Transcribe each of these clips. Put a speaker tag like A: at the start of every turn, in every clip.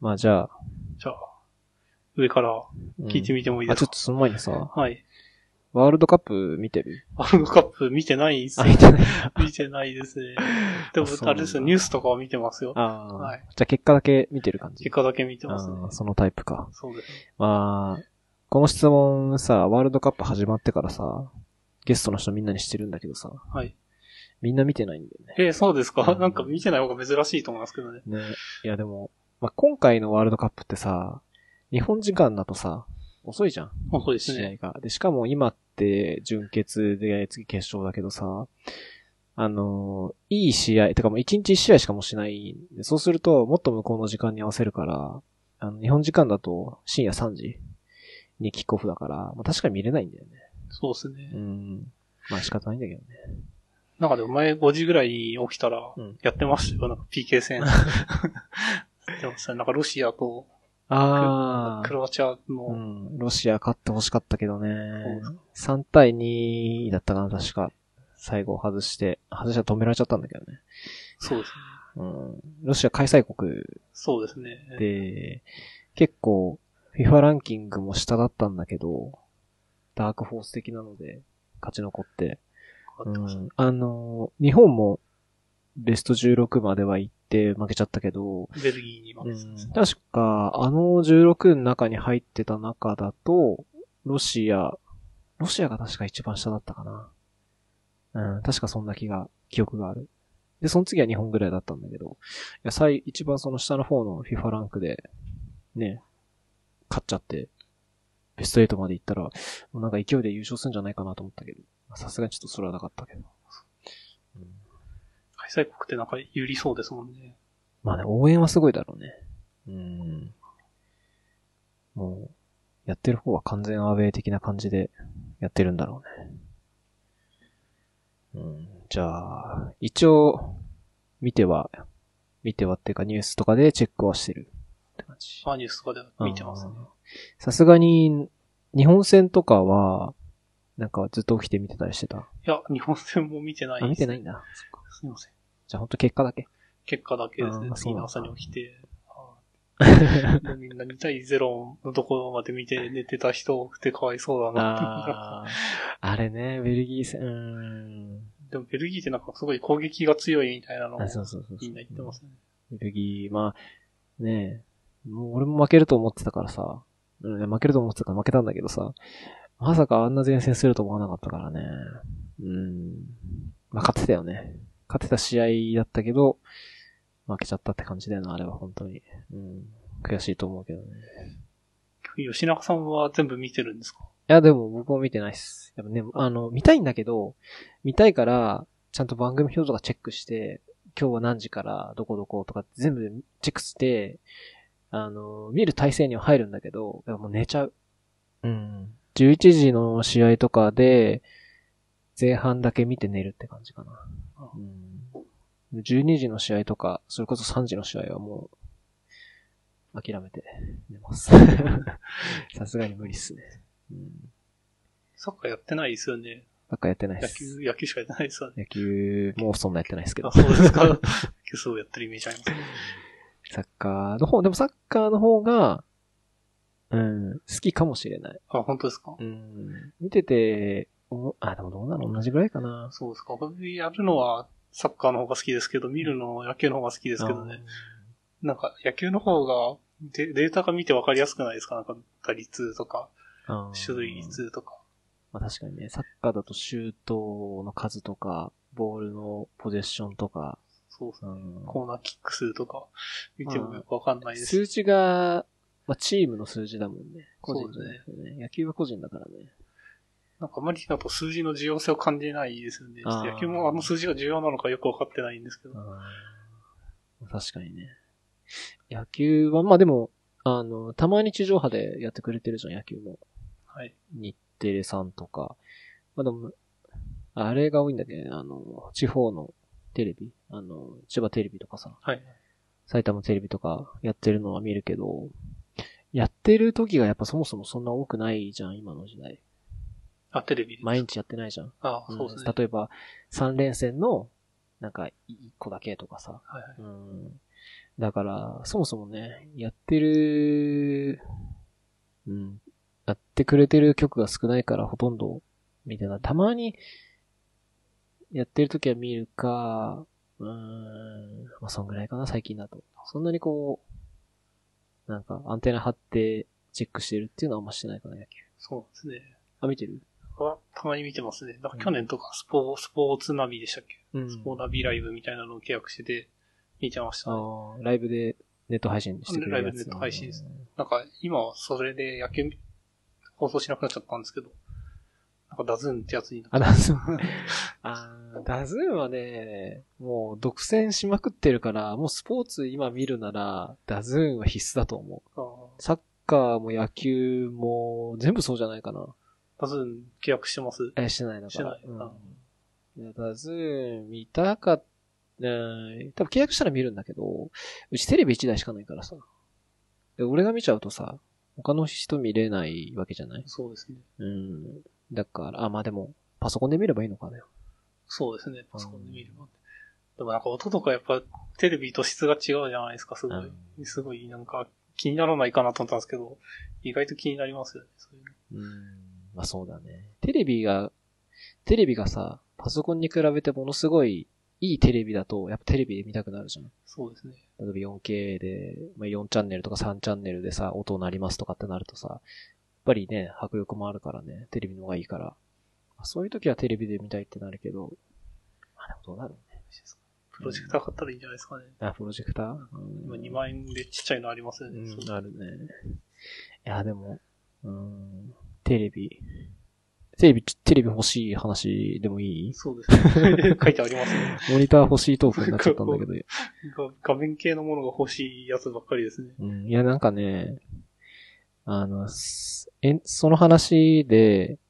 A: まあじゃあ、
B: じゃあ、上から
A: うん
B: 聞いてみてもいい
A: あ、
B: ですか、
A: ちょっとその前にさ、
B: はい。
A: ワールドカップ見てる？
B: ワールドカップ見てないです
A: あ、見てない。
B: 見てないですね。でも
A: あ
B: れですよ、ニュースとかは見てますよ。
A: ああ、
B: はい
A: じゃあ結果だけ見てる感じ？
B: 結果だけ見てますね
A: そのタイプか。
B: そうですね。
A: まあ、この質問さ、ワールドカップ始まってからさ、ゲストの人みんなにしてるんだけどさ、
B: はい。
A: みんな見てないんだよね。
B: えー、そうですか、
A: うん
B: なんか見てない方が珍しいと思いますけどね。
A: ね。いやでも、まあ、今回のワールドカップってさ、日本時間だとさ、遅いじゃん。
B: まあそうです
A: 試合
B: ね。
A: が。で、しかも今って準決で次決勝だけどさ、あのーいい試合、てかもう1日1試合しかもうしないんで、そうするともっと向こうの時間に合わせるから、あの、日本時間だと深夜3時にキックオフだから、まあ、確かに見れないんだよね。
B: そうですね。
A: うん。まあ仕方ないんだけどね。
B: なんかでも前5時ぐらいに起きたら
A: うん、
B: やってましたよ。なんか PK 戦。やってましたね。なんかロシアと
A: あ
B: クロアチア
A: う
B: の、
A: ん。ロシア勝って欲しかったけどね
B: そう。
A: 3対2だったかな、確か。最後外して、外したら止められちゃったんだけどね。
B: そうですね。
A: うん。ロシア開催国
B: そうですね。
A: で、結構、FIFA ランキングも下だったんだけど、ダークフォース的なので、勝ち残って。うん。あの、日本も、ベスト16までは行って負けちゃったけど、
B: ベルギーに負
A: う
B: けてたね
A: ん、確か、あの16の中に入ってた中だと、ロシア、ロシアが確か一番下だったかな。うん、確かそんな気が、記憶がある。で、その次は日本ぐらいだったんだけど、いや、最、一番その下の方の FIFA ランクで、ね、勝っちゃって、ベスト8まで行ったら、もうなんか勢いで優勝するんじゃないかなと思ったけど、まあさすがにちょっとそれはなかったけど。うん
B: 開催国ってなんか有利そうですもんね。
A: まあね、応援はすごいだろうね。うん。もう、やってる方は完全アウェイ的な感じでやってるんだろうね。うん。じゃあ、一応、見ては、見てはっていうかニュースとかでチェックはしてるって感じ。
B: アーニュースとかで見てますね。
A: さすがに、日本戦とかは、なんかずっと起きて見てたりしてた？
B: いや、日本戦も見てない
A: あ、見てない
B: い
A: んだ。
B: すみません。
A: じゃあほんと結果だけ。
B: 結果だけですね。次の朝に起きて。みんな2対0のところまで見て寝てた人多くてかわいそうだな。
A: あれね、ベルギー戦、うーん。
B: でもベルギーってなんかすごい攻撃が強いみたいなのを。みんな言ってますね。
A: ベルギー、まあ、ねえ、もう俺も負けると思ってたからさ、うん、負けると思ってたから負けたんだけどさ、まさかあんな前線すると思わなかったからね。うん。まあ勝ってたよね。勝ってた試合だったけど、負けちゃったって感じだよな、あれは本当に。うん。悔しいと思うけどね。
B: 吉永さんは全部見てるんですか？
A: いや、でも僕も見てないっす。やっぱね、あの、見たいんだけど、見たいから、ちゃんと番組表とかチェックして、今日は何時からどこどことか全部チェックして、あの、見る体制には入るんだけど、やっぱもう寝ちゃう。うん。11時の試合とかで、前半だけ見て寝るって感じかな。うん。12時の試合とか、それこそ3時の試合はもう、諦めて寝ます。さすがに無理っすね。うん。
B: サッカーやってないですよね。
A: ばっかやってないで
B: 野
A: す。
B: 球、野球しかやってないですよね。
A: 野球もそんなやってないですけど
B: あ、。そうですか。野球すごいやってるイメージありますね。
A: サッカーの方、でもサッカーの方が、うん、好きかもしれない。
B: あ、本当ですか？
A: うん。見てて、おあ、でもどうなの？同じぐらいかな。
B: そうですか。僕やるのはサッカーの方が好きですけど、見るのは野球の方が好きですけどね。なんか野球の方がデデータが見てわかりやすくないですか？なんか打率とか、
A: あー。
B: 出塁率とか。
A: まあ確かにね、サッカーだとシュートの数とか、ボールのポゼッションとか、
B: そうですね。
A: うん
B: コーナーキック数とか、見てもよくわかんないです。
A: 数字が、まあチームの数字だもんね。個人じゃなくてね。野球は個人だからね。
B: なんかあまりだと数字の重要性を感じないですよね。野球もあの数字が重要なのかよくわかってないんですけど。
A: 確かにね。野球は、まあでも、あの、たまに地上波でやってくれてるじゃん、野球も。
B: はい。
A: 日テレさんとか。まあでも、あれが多いんだけどね、あの、地方のテレビあの、千葉テレビとかさ、
B: はい。
A: 埼玉テレビとかやってるのは見るけど、やってる時がやっぱそもそもそんな多くないじゃん、今の時代。
B: あ、テレビ。
A: 毎日やってないじゃん。
B: あ、そうですね。
A: 例えば、3連戦の、なんか、1個だけとかさ、
B: はいはい。
A: うん。だから、そもそもね、やってる、うん、やってくれてる曲が少ないからほとんど、みたいな。たまに、やってる時は見るか、うーん、まあ、そんぐらいかな、最近だと。そんなにこう、なんか、アンテナ張ってチェックしてるっていうのはあんましてないかな、野球。
B: そうですね。
A: あ、見てる？
B: はたまに見てますね。なんか去年とかスポー、スポーツナビでしたっけ、
A: うん
B: スポーナビライブみたいなのを契約してて、見てました、ね。
A: ああ、ライブでネット配信してくれるやつ、
B: ライブでネット配信ですなんか今はそれで野球放送しなくなっちゃったんですけど、なんかダズーンってやつになっ
A: あ、ダズーン。あーダズーンはね、もう独占しまくってるから、もうスポーツ今見るなら、ダズーンは必須だと思う。サッカーも野球も全部そうじゃないかな。
B: ダズーン契約してます
A: え、してないだから。
B: してない
A: うんいやダズーン見たかっうん、多分契約したら見るんだけど、うちテレビ1台しかないからさ。で俺が見ちゃうとさ、他の人見れないわけじゃない？
B: そうですね。
A: うん。だから、あ、まあでも、パソコンで見ればいいのかね。
B: そうですね。パソコンで見るの。でもなんか音とかやっぱテレビと質が違うじゃないですか、すごい。
A: う
B: すごいなんか気にならないかなと思ったんですけど、意外と気になりますよね。そういうの
A: うん。まあそうだね。テレビが、テレビがさ、パソコンに比べてものすごいいいテレビだと、やっぱテレビで見たくなるじゃん。
B: そうですね。
A: 例えば 4K で、まあ、4チャンネルとか3チャンネルでさ、音鳴りますとかってなるとさ、やっぱりね、迫力もあるからね、テレビの方がいいから。まあそういう時はテレビで見たいってなるけど、まあでもどうなるね。
B: プロジェクター買ったらいいんじゃないですかね。
A: あ、プロジェクター、うん
B: 今2万円でちっちゃいのありますよね。そう
A: うん、あるね。いや、でも、うん、テレビ、テレビ、テレビ欲しい話でもいい？
B: そうですね。書いてありますね。
A: モニター欲しいトークになっちゃったんだけど。
B: が 画面系のものが欲しいやつばっかりですね。
A: うん、いや、なんかね、あの、すえ、その話で、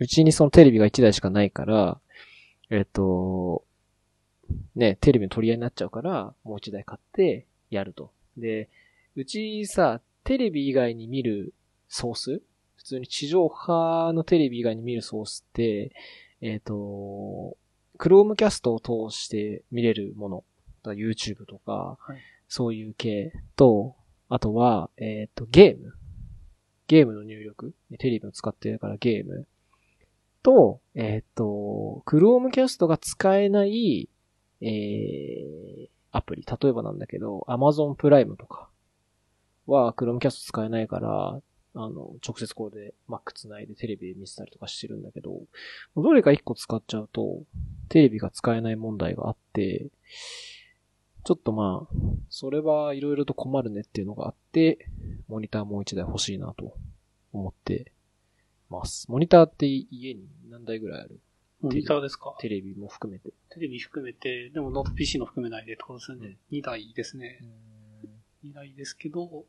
A: うちにそのテレビが1台しかないから、えっと、ね、テレビの取り合いになっちゃうから、もう1台買ってやると。で、うちさ、テレビ以外に見るソース普通に地上波のテレビ以外に見るソースって、えっ、と、Chromecast を通して見れるもの。YouTube とか、
B: はい
A: そういう系と、あとは、えっ、と、ゲーム。ゲームの入力。テレビを使ってるからゲーム。と、えっ、と、Chromecast が使えない、えー、アプリ。例えばなんだけど、Amazon プライムとかは Chromecast 使えないから、あの、直接これで Mac つないでテレビで見せたりとかしてるんだけど、どれか一個使っちゃうと、テレビが使えない問題があって、ちょっとまあ、それはいろいろと困るねっていうのがあって、モニターもう一台欲しいなと思ってます。モニターって家に何台ぐらいある？
B: モニターですか？
A: テレビも含めて。
B: テレビ含めて、でもノート PC の含めないでってことですよね。2台ですね。2台ですけど、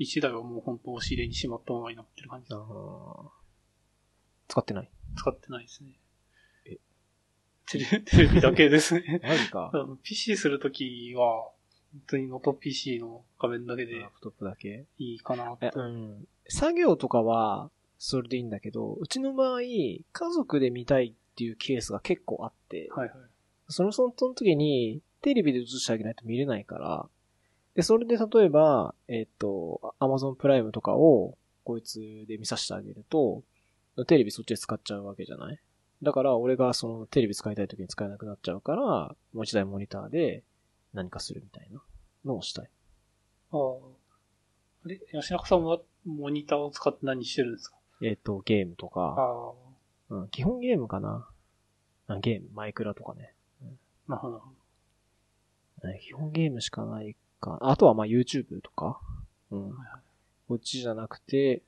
B: 1台はもう本当押し入れにしまったままになってる感じです
A: 使ってない？
B: 使ってないですね。
A: え？
B: テレ テレビだけですね。
A: マジか
B: あ。の PC するときは、本当にノート PC の画面だけで
A: ラップトップだけ？
B: いいかな
A: え、
B: と。
A: うん。作業とかは、それでいいんだけど、うちの場合、家族で見たいっていうケースが結構あって、
B: はいはい。
A: その、その時に、テレビで映してあげないと見れないから、で、それで例えば、えっ、と、Amazon プライムとかを、こいつで見させてあげると、テレビそっちで使っちゃうわけじゃない？だから、俺がそのテレビ使いたい時に使えなくなっちゃうから、もう一台モニターで何かするみたいなのをしたい。
B: ああ。あれ吉中さんはモニターを使って何してるんですか？
A: えっ、と、ゲームと
B: あ
A: か、
B: あ。
A: うん、基本ゲームかな。あゲーム、マイクラとかね。
B: なるほど。
A: ね基本ゲームしかないか。あとはまあ YouTube とか。うん。こっちじゃなくて、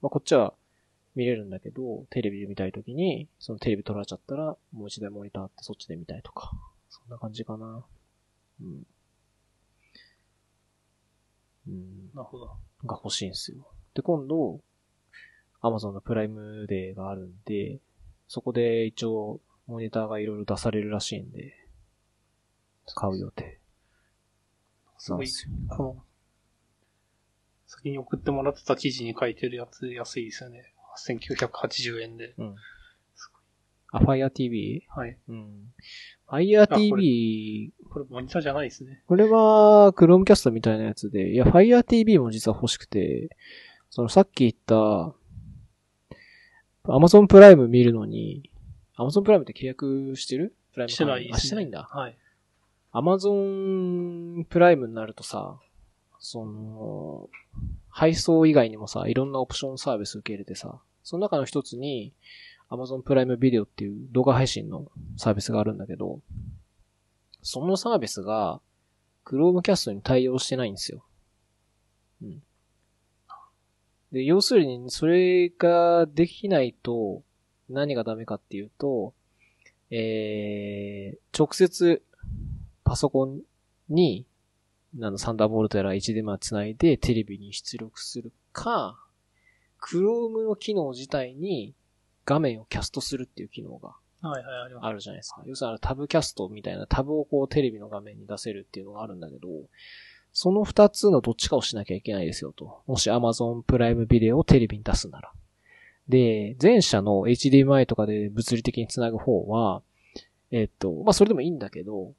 A: まあこっちは見れるんだけど、テレビで見たいときに、そのテレビ取られちゃったら、もう一台モニターあってそっちで見たいとか。そんな感じかな。うん。うん。
B: なるほど。
A: が欲しいんですよ。で、今度、Amazon のプライムデーがあるんで、そこで一応、モニターがいろいろ出されるらしいんで、買う予定
B: すごい
A: なんで、すよ。
B: この、先に送ってもらってた記事に書いてるやつ安いですよね。8980円で。
A: うん。あ、Fire TV?
B: はい。
A: うん。Fire
B: これ
A: TV、
B: これモニターじゃないですね。
A: これは Chromecast みたいなやつで、いや、Fire TV も実は欲しくて、そのさっき言った、Amazon プライム見るのに、Amazon プライムって契約してる？プライム
B: してないね。
A: あ、してないんだ。
B: はい。
A: Amazon プライムになるとさ、その、配送以外にもさ、いろんなオプションサービス受け入れてさ、その中の一つに Amazon プライムビデオっていう動画配信のサービスがあるんだけど、そのサービスが Chromecast に対応してないんですよ。うん。で、要するに、それができないと、何がダメかっていうと、えー、直接、パソコンに、あの、サンダーボルトやら HDMI つないでテレビに出力するか、Chrome の機能自体に画面をキャストするっていう機能が
B: はいはい、あります。
A: あるじゃないですか。要するにタブキャストみたいなタブをこうテレビの画面に出せるっていうのがあるんだけど、その二つのどっちかをしなきゃいけないですよと。もし Amazon プライムビデオをテレビに出すなら。で、前者の HDMI とかで物理的につなぐ方は、えっと、まあ、それでもいいんだけど、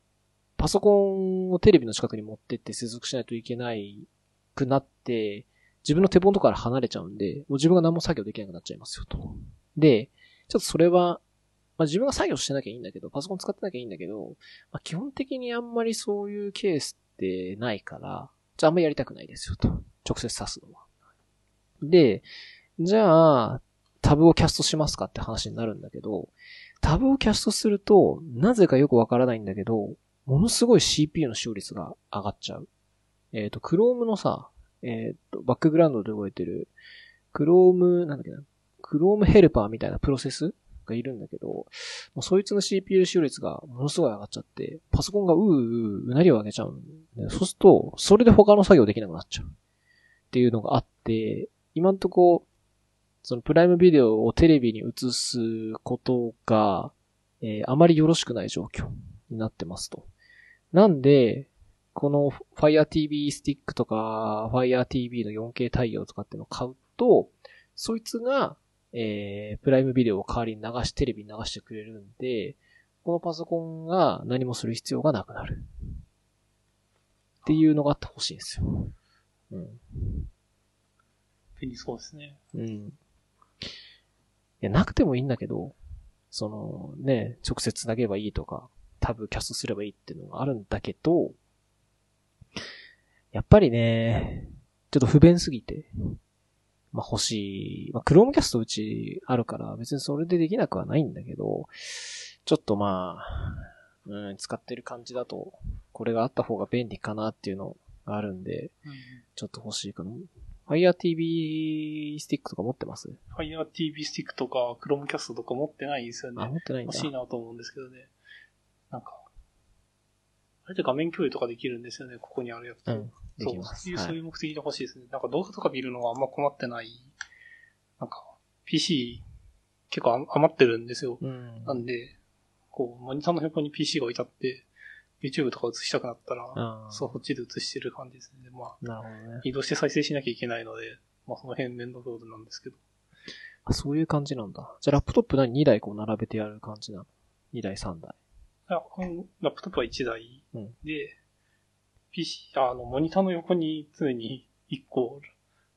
A: パソコンをテレビの近くに持ってって接続しないといけないくなって、自分の手元から離れちゃうんで、もう自分が何も作業できなくなっちゃいますよと。で、ちょっとそれは、まあ、自分が作業してなきゃいいんだけど、パソコン使ってなきゃいいんだけど、まあ、基本的にあんまりそういうケースってないから、じゃああんまりやりたくないですよと。直接挿すのは。で、じゃあ、タブをキャストしますかって話になるんだけど、タブをキャストすると、なぜかよくわからないんだけど、ものすごい CPU の使用率が上がっちゃう。えっ、と、Chrome のさ、えっ、と、バックグラウンドで動いてる、Chrome、なんだっけな、Chrome ヘルパーみたいなプロセスがいるんだけど、もうそいつの CPU 使用率がものすごい上がっちゃって、パソコンがうーうーうなりを上げちゃうんで、そうすると、それで他の作業できなくなっちゃう。っていうのがあって、今んとこ、そのプライムビデオをテレビに映すことが、えーあまりよろしくない状況になってますと。なんで、この Fire TV スティックとか Fire TV の 4K 対応とかっていうのを買うと、そいつが、えー、プライムビデオを代わりに流し、テレビに流してくれるんで、このパソコンが何もする必要がなくなる。っていうのがあってほしいんですよ。うん。
B: 便利そうですね。
A: うん。いや、なくてもいいんだけど、その、ね、直接繋げばいいとか、タブキャストすればいいっていうのがあるんだけど、やっぱりね、ちょっと不便すぎて、まあ欲しい、まあ Chromecast うちあるから別にそれでできなくはないんだけど、ちょっとまあ、うん、使ってる感じだと、これがあった方が便利かなっていうのがあるんで、ちょっと欲しいかな。Fire TV スティックとか持ってます
B: ？Fire TV スティックとか Chromecast とか持ってないですよ
A: あ、
B: ね。
A: 持ってないんだ。
B: 欲しいなと思うんですけどね。なんか、あれで画面共有とかできるんですよね、ここにあるやつと。
A: うん、で
B: そういう、
A: はい
B: そういう目的で欲しいですね。なんか動画とか見るのはあんま困ってない。なんか、PC 結構あ余ってるんですよ。
A: うん。
B: なんで、こう、モニターの横に PC が置いてあって、YouTube とか映したくなったら、そう、こっちで映してる感じですね。まあ、
A: なるほどね。
B: 移動して再生しなきゃいけないので、まあその辺面倒そうなんですけど。
A: あ、そういう感じなんだ。じゃあラップトップ何 ?2 台こう並べてやる感じなの ?2 台3台。
B: ラップトップは1台
A: うん
B: で、PC、あの、モニターの横に常に1個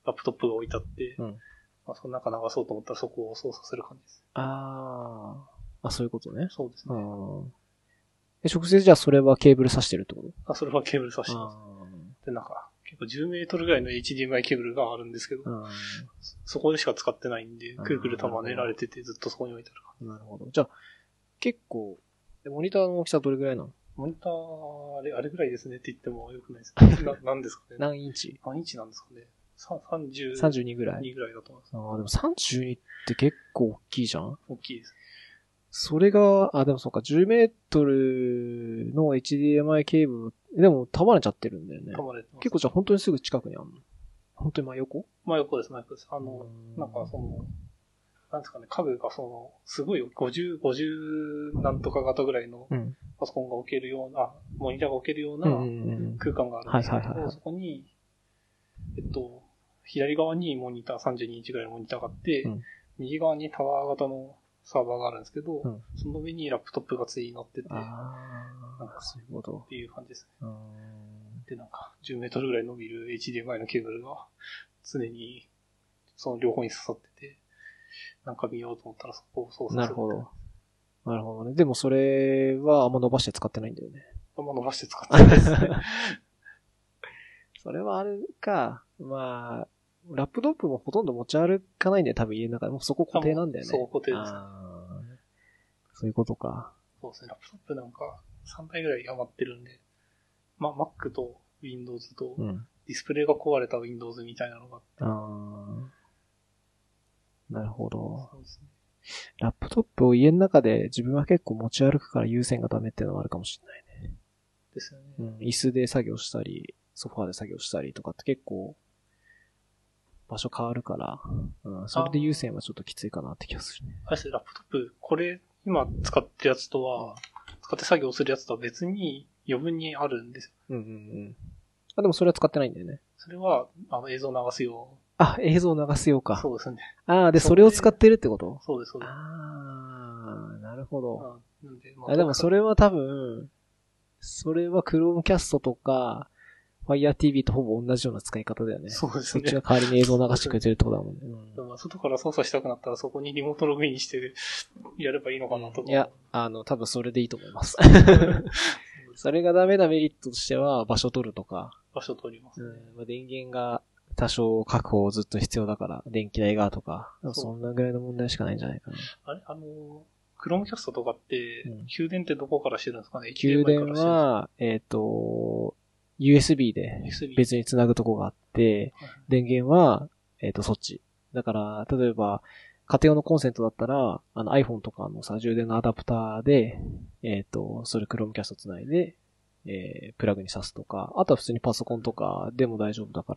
B: ラップトップが置いてあって、
A: うん
B: まあ、その中流そうと思ったらそこを操作する感じです。
A: あー。あ、そういうことね。う
B: そうですね。
A: ん。で、直接じゃあそれはケーブル挿してるってこと？
B: あそれはケーブル挿してます。で、なんか、結構10メートルぐらいの HDMI ケーブルがあるんですけど、そこでしか使ってないんで、くるくる束ねられててずっとそこに置いてある感じ。
A: なるほど。じゃあ、結構、でモニターの大きさどれぐらいなの？
B: モニター、あれ、あれぐらいですねって言ってもよくないですね。な、なんですかね？
A: 何インチ？
B: 何インチなんですかね？さ30
A: ?32 ぐらい。
B: 2ぐらいだと思います。
A: ああ、でも32って結構大きいじゃん？
B: 大きいです。
A: それが、あ、でもそうか、10メートルの HDMI ケーブル、でも束ねちゃってるんだよね。
B: 噛まれてます。
A: 結構じゃあ本当にすぐ近くにあるの？本当に真横？
B: 真横です、真横です。あの、
A: うん
B: なんかその、なんですかね、家具がその、すごい50、50なんとか型ぐらいの
A: うん。
B: パソコンが置けるような、あモニターが置けるよう
A: うん
B: な
A: うんうん。
B: 空間があるんですけど、そこに、えっと、左側にモニター、32インチぐらいのモニターがあって、
A: うん
B: 右側にタワー型のサーバーがあるんですけど、
A: うん
B: その上にラップトップがついに乗ってて、なんか
A: あ、そういうこと。
B: ていう感じですね。
A: うん
B: で、なんか、10メートルぐらい伸びる HDMI のケーブルが常にその両方に刺さってて、なんか見ようと思ったらそこを操作する。
A: なるほど。なるほどね。でもそれはあんま伸ばして使ってないんだよね。
B: あんま伸ばして使ってないですね。
A: それはあれか。まあ、ラップトップもほとんど持ち歩かないんだよ、多分家の中で。もうそこ固定なんだよね。
B: そう固定です
A: そういうことか。
B: そうですね、ラップトップなんか3台ぐらい余ってるんで、まあ、Mac と Windows と
A: うん。
B: ディスプレイが壊れた Windows みたいなのがあって、
A: ああ。なるほど。
B: そうですね。
A: ラップトップを家の中で自分は結構持ち歩くから優先がダメっていうのはあるかもしれないね。
B: ですよね。
A: うん。椅子で作業したり、ソファーで作業したりとかって結構、場所変わるから、うん。それで優先はちょっときついかなって気がするね。
B: あれですね、ラップトップ、これ、今使ってるやつとは、使って作業するやつとは別に余分にあるんですよ。
A: うんうんうん。あ、でもそれは使ってないんだよね。
B: それは、あの、映像流すよ
A: あ、映像流すよう
B: う。
A: か。
B: そうですね。
A: ああ、で、
B: それ
A: を使ってるってこと？
B: そうです、そうです。
A: ああ、なるほど。
B: あなんで、ま
A: あでもそれは多分、それは Chromecast とか、Fire TV とほぼ同じような使い方だよね。
B: そうですね
A: そっちが。代わりに映像流してくれてるってことだもんね。
B: でも外から操作したくなったらそこにリモートログインしてやればいいのかなとか。
A: いや、あの、多分それでいいと思います。それがダメなメリットとしては、場所取るとか、
B: 場所取りますね。
A: うんまあ、電源が多少確保ずっと必要だから、電気代がとか、
B: そ
A: んなぐらいの問題しかないんじゃないかな。
B: あれ？あの、クロームキャストとかって、
A: うん。
B: 給電ってどこからしてるんですかね？
A: 給電は、えっ、と、USB で別に繋ぐとこがあって、
B: はい
A: 電源は、えっ、と、そっち。だから、例えば、家庭用のコンセントだったら、あの iPhone とかのさ、充電のアダプターで、えっ、と、それ Chromecast つないで、えー、プラグに挿すとか、あとは普通にパソコンとかでも大丈夫だか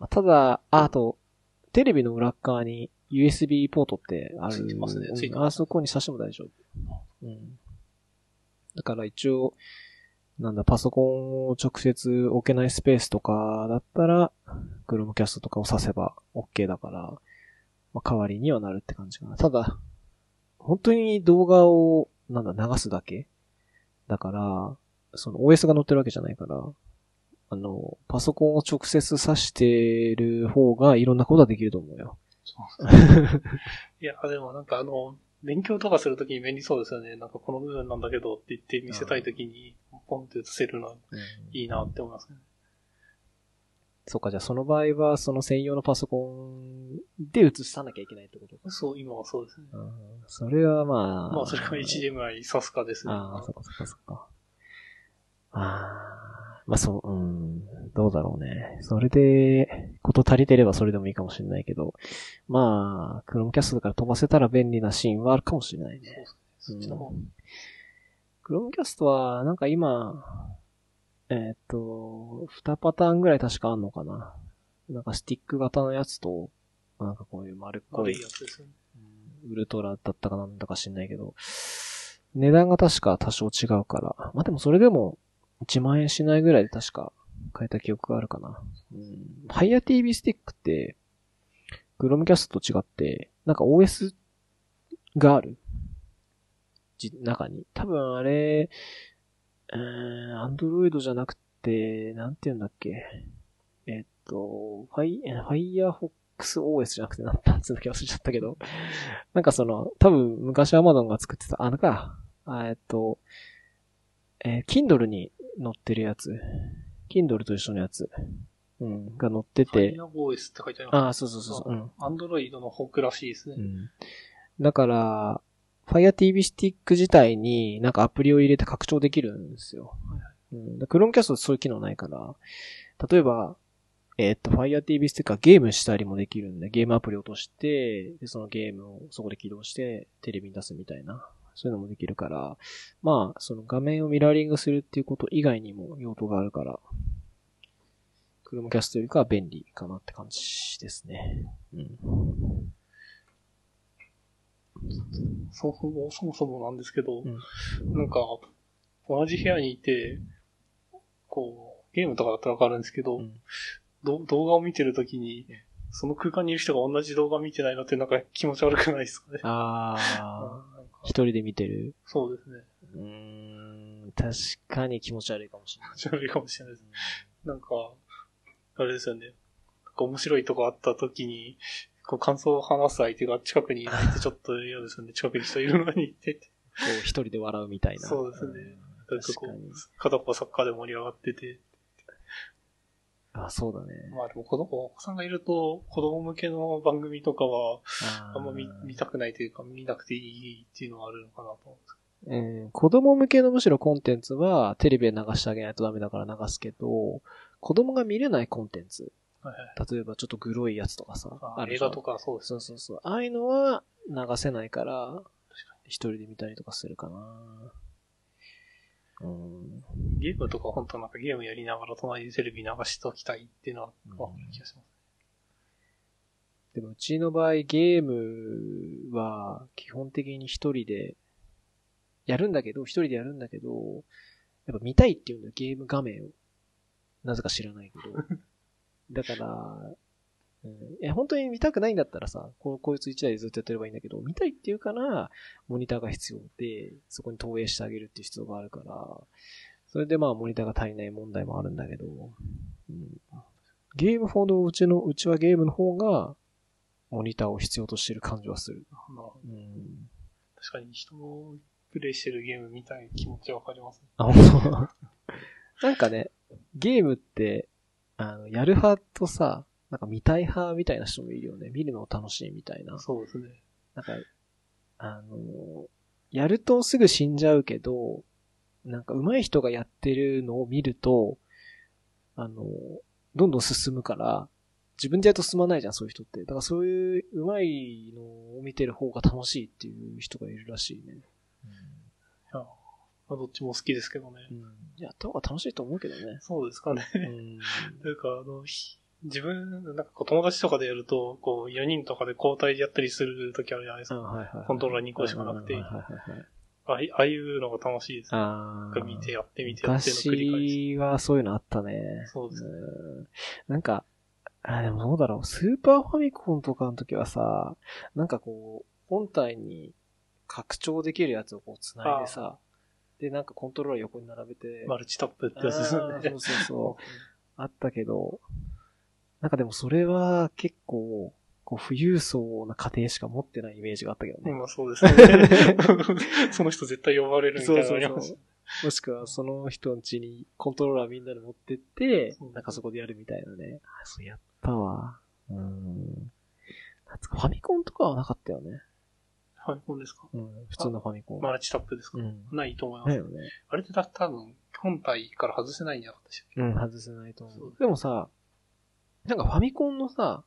A: ら、ただ、ああと、テレビの裏っ側に USB ポートってある。
B: ついてますね
A: うん
B: ついてます
A: あそこに挿しても大丈夫。うん。だから一応、なんだ、パソコンを直接置けないスペースとかだったら、Chromecast とかを挿せば OK だから、まあ、代わりにはなるって感じかな。ただ、本当に動画を、なんだ、流すだけだから、その OS が載ってるわけじゃないから、あの、パソコンを直接挿してる方がいろんなことができると思うよ。
B: そういや、でもなんかあの、勉強とかするときに便利そうですよね。なんかこの部分なんだけどって言って見せたいときに、ポンって映せるのはいいなって思いますね。
A: そうか、じゃあその場合は、その専用のパソコンで映さなきゃいけないってことか。
B: そう、今はそうですね。
A: うんそれはまあ。
B: まあ、それが HDMI 挿すかですね。
A: ああ、そっかそっかそっか。ああ、まあそう、うん、どうだろうね。それで、こと足りてればそれでもいいかもしれないけど、まあ、Chromecast だから飛ばせたら便利なシーンはあるかもしれないね。
B: そっちの方。
A: Chromecast は、なんか今、えーっと、2パターンぐらい確かあんのかな。なんかスティック型のやつと、なんかこういう丸っこい
B: 悪いやつですよね。
A: ウルトラだったかなんだか知んないけど、値段が確か多少違うから、まあでもそれでも1万円しないぐらいで確か買えた記憶があるかな。うん。Fire TV スティックって、Chromecast と違って、なんか OS があるじ、中に。多分あれ、うーん、Android じゃなくて、なんて言うんだっけ。えっと、ファイ、Firefox OS じゃなくて、なんなんつうんだっけ忘れちゃったけど、なんかその、多分昔 Amazon が作ってた、あのか、えっと、えー Kindle に載ってるやつ。Kindle と一緒のやつ。うん、が載ってて、
B: FireOS って書いてあります。
A: ああ、そうそうそうそう、うん。
B: アンドロイドのホークらしいですね。
A: うん。だから、Fire TV スティック自体になんかアプリを入れて拡張できるんですよ。うん。で Chromecast そういう機能ないから、例えば、えーっと、Fire TV スティックはゲームしたりもできるんで、ゲームアプリを落として、で、そのゲームをそこで起動して、テレビに出すみたいな、そういうのもできるから、まあ、その画面をミラーリングするっていうこと以外にも用途があるから、Chromecast よりかは便利かなって感じですね。うん。
B: そもそも、そもそもなんですけど、
A: うん
B: なんか、同じ部屋にいて、こう、ゲームとかだったらわかるんですけど、
A: うん
B: ど動画を見てるときに、その空間にいる人が同じ動画見てないのってなんか気持ち悪くないですかね。
A: ああ、一人で見てる。
B: そうですね。
A: うーん、確かに気持ち悪いかもしれない。
B: 気持ち悪いかもしれないです。なんか、あれですよね。面白いとこあった時に、こう感想を話す相手が近くにいないってちょっと嫌ですよね。近くに人いるのにってて。
A: こう一人で笑うみたいな。
B: そうですね
A: ん
B: なんかこう
A: 確かに、
B: 片っぽサッカーで盛り上がってて。
A: あ、そうだね。
B: まあでも子供、お子さんがいると、子供向けの番組とかは、
A: あ
B: あんま見見たくないというか、見なくていいっていうのはあるのかなと思うんですけ
A: うん、子供向けのむしろコンテンツはテレビで流してあげないとダメだから流すけど、子供が見れないコンテンツ。
B: ど。はいはい。
A: 例えばちょっとグロいやつとかさ。
B: あ映画とかそうです
A: そうそうそう。ああいうのは流せないから、一人で見たりとかするかな。うん。
B: ゲームとか本当なんかゲームやりながら隣でテレビ流しておきたいっていうのはわかる気がします。
A: でもうちの場合ゲームは基本的に一人でやるんだけど、一人でやるんだけど、やっぱ見たいっていうんだよ、ゲーム画面を。なぜか知らないけど。だから、うん、いや本当に見たくないんだったらさ、ここいつ一台でずっとやってればいいんだけど、見たいっていうから、モニターが必要で、そこに投影してあげるっていう必要があるから、それでまあモニターが足りない問題もあるんだけど、うん、ゲームほどうちの、うちはゲームの方が、モニターを必要としてる感じはする。
B: まあ、
A: うん。
B: 確かに人のプレイしてるゲームみたい気持ちわかります。
A: あ、本当？なんかね、ゲームって、あの、やる派とさ、なんか見たい派みたいな人もいるよね。見るのを楽しいみたいな。
B: そうですね。
A: なんか、あの、やるとすぐ死んじゃうけど、なんか上手い人がやってるのを見ると、あの、どんどん進むから、自分でやると進まないじゃん、そういう人って。だからそういう上手いのを見てる方が楽しいっていう人がいるらしいね。
B: いや、まあ、どっちも好きですけどね。
A: うん。やった方が楽しいと思うけどね。
B: そうですかね。
A: うん。
B: というか、あの、ひ自分、なんか友達とかでやると、こう4人とかで交代でやったりする時あるじゃないです
A: あ
B: か。
A: はいはいはい。
B: コントローラー2個しかなくて
A: はいはいはいはい。
B: ああいうのが楽しいです。
A: ああ。
B: 見てやってみてやっての繰り返し。
A: 昔はそういうのあったね。
B: そうですね
A: んなんか、あ、でもどうだろう。スーパーファミコンとかの時はさ、なんかこう、本体に拡張できるやつをこう繋いでさ、で、なんかコントローラー横に並べて、
B: マルチタップってやつですよね
A: そう。そうそう。あったけど、なんかでもそれは結構、こう、富裕層な家庭しか持ってないイメージがあったけどね。
B: まあそうですね。その人絶対呼ばれるみたいなのあります
A: そうそうもしくは、その人の家にコントローラーみんなで持ってって
B: そう、
A: なんかそこでやるみたいなね。あ、そうやったわ。うん。ファミコンとかはなかったよね。
B: ファミコンですか？
A: うん。普通のファミコン。
B: マルチタップですか、
A: うん。
B: ないと思います。
A: ないよね。
B: あれってた多分、本体から外せないんじゃなかったっけ？
A: うん、外せないと思
B: そう
A: う。でもさ、なんかファミコンのさ、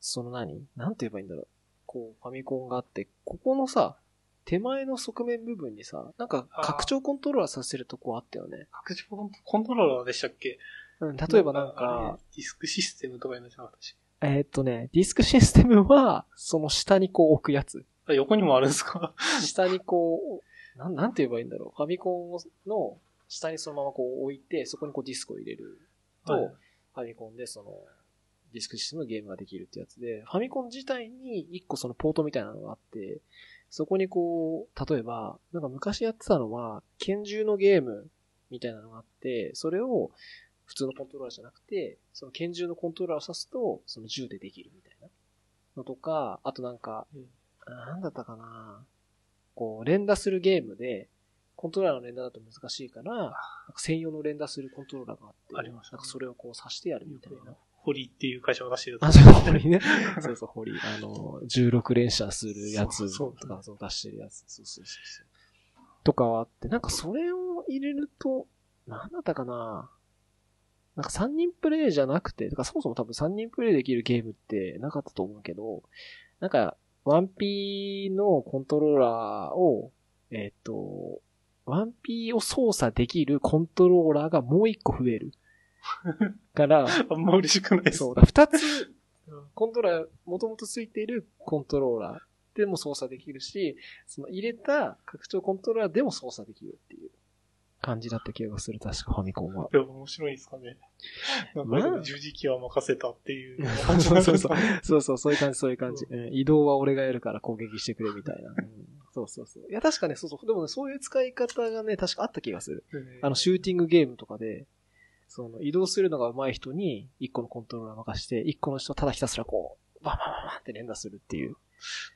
A: その何？なんて言えばいいんだろう。こう、ファミコンがあって、ここのさ、手前の側面部分にさ、なんか拡張コントローラーさせるとこあったよね。
B: 拡張コントローラーでしたっけ？
A: うん、例えばなん
B: あ
A: か、
B: れディスクシステムとかいうのじゃなかったし。
A: えーっとね、ディスクシステムは、その下にこう置くやつ。
B: あ横にもあるんですか？
A: 下にこう、なん、なんて言えばいいんだろう。ファミコンの下にそのままこう置いて、そこにこうディスクを入れると、
B: はい
A: ファミコンでその、ディスクシステムのゲームができるってやつで、ファミコン自体に一個そのポートみたいなのがあって、そこにこう、例えば、なんか昔やってたのは、拳銃のゲームみたいなのがあって、それを普通のコントローラーじゃなくて、その拳銃のコントローラーを挿すと、その銃でできるみたいな。のとか、あとなんか、
B: うん。
A: なんだったかな。こう、連打するゲームで、コントローラーの連打だと難しいから、なんか専用の連打するコントローラーがあって、
B: ありましたね
A: なんかそれをこう挿してやるみたいな。
B: ホリっていう会社が出してる
A: あ、そう、ホリね。そうそう、ホリ。あの、16連射するやつ
B: そう
A: とか、そう出してるやつ。そうそうそうそう。とかはあって、なんかそれを入れると、なんだったかななんか3人プレイじゃなくて、だからそもそも多分3人プレイできるゲームってなかったと思うけど、なんか、1P のコントローラーを、えっ、と、1P を操作できるコントローラーがもう一個増える。から、
B: あんま嬉しくないです。
A: そうだ、二つ、コントローラー、もともとついているコントローラーでも操作できるし、その入れた拡張コントローラーでも操作できるっていう。感じだった気がする、確かファミコンは。
B: いや、面白いですかね。なんか、
A: まあ
B: でも十字キーは任せたっていう
A: そうそうそう。そうそう、そういう感じ、そういう感じ。うん移動は俺がやるから攻撃してくれみたいな。うんそうそうそう。いや、確かね、そうそう。でもね、そういう使い方がね、確かあった気がする。あの、シューティングゲームとかで、その、移動するのが上手い人に、一個のコントローラー任して、一個の人はただひたすらこう、バンバンバンバンって連打するっていう。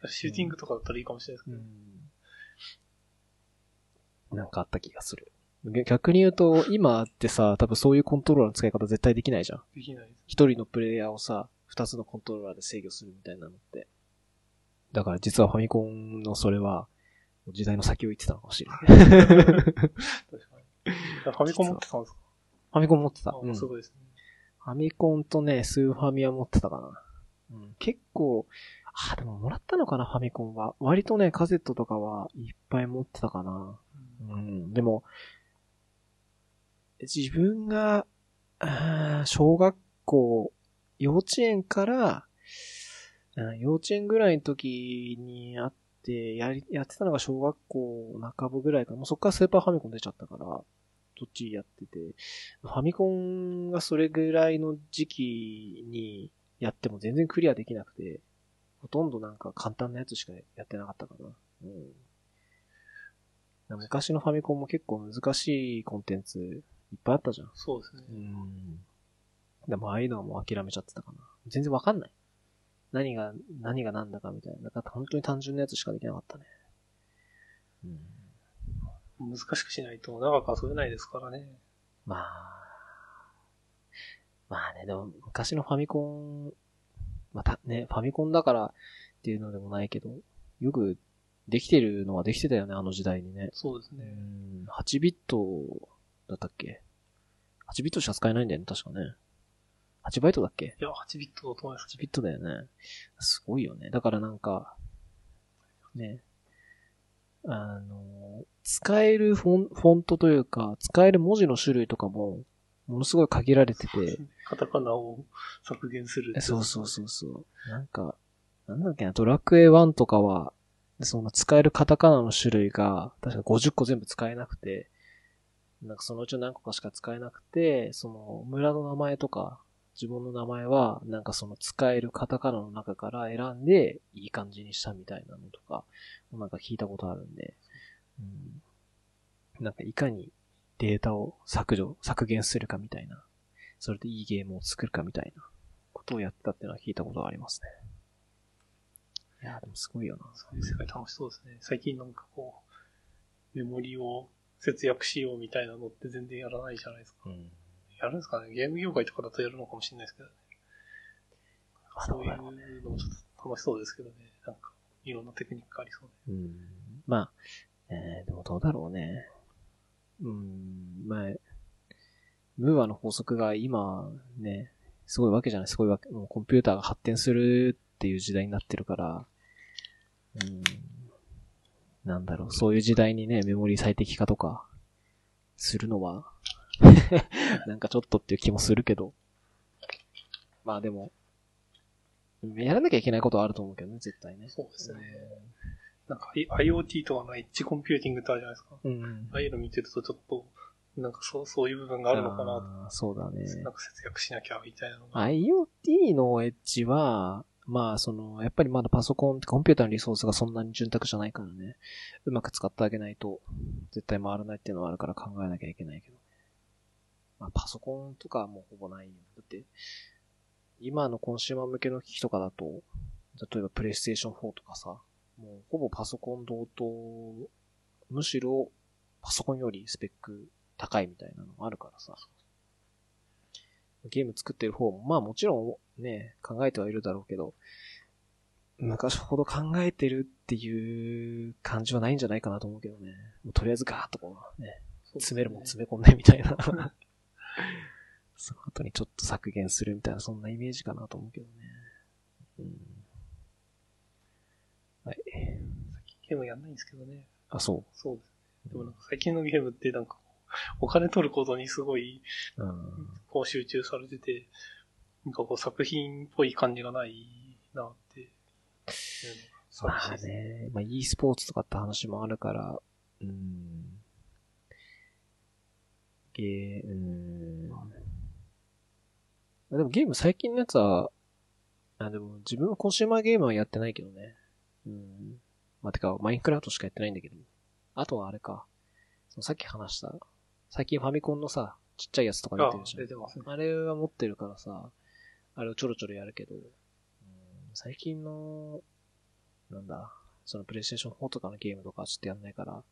B: シューティングとかだったらいいかもしれないですけど。
A: なんかあった気がする。逆に言うと、今ってさ、多分そういうコントローラーの使い方絶対できないじゃん。
B: できないです。
A: 一人のプレイヤーをさ、二つのコントローラーで制御するみたいなのって。だから実はファミコンのそれは、時代の先を言ってたのかもしれない。
B: 確かに。ファミコン持ってたんですか？
A: ファミコン持ってた。
B: あ
A: うん
B: すごいですね。
A: ファミコンとね、スーファミは持ってたかな。うん、結構、あ、でももらったのかな、ファミコンは。割とね、カセットとかはいっぱい持ってたかな。うん、でも、自分が、小学校、幼稚園から、うん幼稚園ぐらいの時にあって、やり、やってたのが小学校半ばぐらいかな。もうそっからスーパーファミコン出ちゃったから、どっちやってて、ファミコンがそれぐらいの時期にやっても全然クリアできなくて、ほとんどなんか簡単なやつしかやってなかったかな。うん。昔のファミコンも結構難しいコンテンツいっぱいあったじゃん。
B: そうですね。
A: うん。でもああいうのはもう諦めちゃってたかな。全然わかんない。何が、何が何だかみたいな。だから本当に単純なやつしかできなかったね。うん。
B: 難しくしないと長く遊べないですからね。
A: まあ。まあね、でも昔のファミコン、またね、ファミコンだからっていうのでもないけど、よくできてるのはできてたよね、あの時代にね。う
B: そうですね。
A: ん、8ビットだったっけ ?8 ビットしか使えないんだよね、確かね。8バイトだっけ？
B: いや、8ビットだと思います。
A: 8ビットだよね。すごいよね。だからなんか、ね、あの、使えるフォンフォントというか、使える文字の種類とかも、ものすごい限られてて、
B: カタカナを削減する。
A: そうそうそうそう。なんか、なんだっけな、ドラクエ1とかは、その使えるカタカナの種類が、確か50個全部使えなくて、なんかそのうちの何個かしか使えなくて、その村の名前とか、自分の名前は、なんかその使えるカタカナの中から選んで、いい感じにしたみたいなのとか、なんか聞いたことあるんで、うん、なんかいかにデータを削除、削減するかみたいな、それでいいゲームを作るかみたいなことをやってたっていうのは聞いたことがありますね。いやーでもすごいよな。
B: そういう世界楽しそうですね。最近なんかこう、メモリを節約しようみたいなのって全然やらないじゃないですか。
A: うん。
B: やるんですかね？ゲーム業界とかだとやるのかもしれないですけどね。そういうのもちょっと楽しそうですけどね。なんか、いろんなテクニックありそうで。
A: うん。まあ、えー、でもどうだろうね。うん、まあ、ムーアの法則が今ね、すごいわけじゃない、すごいわけ、もうコンピューターが発展するっていう時代になってるから、うん、なんだろう、そういう時代にね、メモリー最適化とか、するのは、なんかちょっとっていう気もするけど、まあでも、やらなきゃいけないことはあると思うけどね、絶対ね。
B: そうですね。なんか、I- IoT とかのエッジコンピューティングってあるじゃないですか。
A: うん。
B: ああいうの見てるとちょっと、なんかそう、そういう部分があるのかな
A: そうだね。
B: なんか節約しなきゃみたいなのが。
A: IoT のエッジは、まあ、その、やっぱりまだパソコン、コンピューターのリソースがそんなに潤沢じゃないからね。うまく使ってあげないと、絶対回らないっていうのはあるから考えなきゃいけないけどね。まあ、パソコンとかはもうほぼないよ。だって、今のコンシューマー向けの機器とかだと、例えばプレイステーション4とかさ、もうほぼパソコン同等、むしろパソコンよりスペック高いみたいなのがあるからさ。ゲーム作ってる方も、まあもちろんね、考えてはいるだろうけど、昔ほど考えてるっていう感じはないんじゃないかなと思うけどね。もうとりあえずガーッとこうね、詰めるもん詰め込んでみたいな。その後にちょっと削減するみたいな、そんなイメージかなと思うけどね。うん。はい。
B: ゲームやんないんですけどね。
A: あ、そ
B: そうです。でもなんか最近のゲームってなんか、お金取ることにすごい、
A: う。うん。
B: こう集中されてて、なんかこう作品っぽい感じがないなっていうのが
A: まあ。
B: ね、
A: まあ e スポーツとかって話もあるから、うん。ゲー、うーん。でもゲーム最近のやつは、あ、でも自分はコンシューマーゲームはやってないけどね。うん。まあ、てか、マインクラフトしかやってないんだけど。あとはあれか。そのさっき話した、最近ファミコンのさ、ちっちゃいやつとか出
B: あ
A: てるじゃん
B: 出。てますね。
A: あれは持ってるからさ、あれをちょろちょろやるけど、うん最近の、なんだ、そのプレイステーション4とかのゲームとかはちょっとやんないから、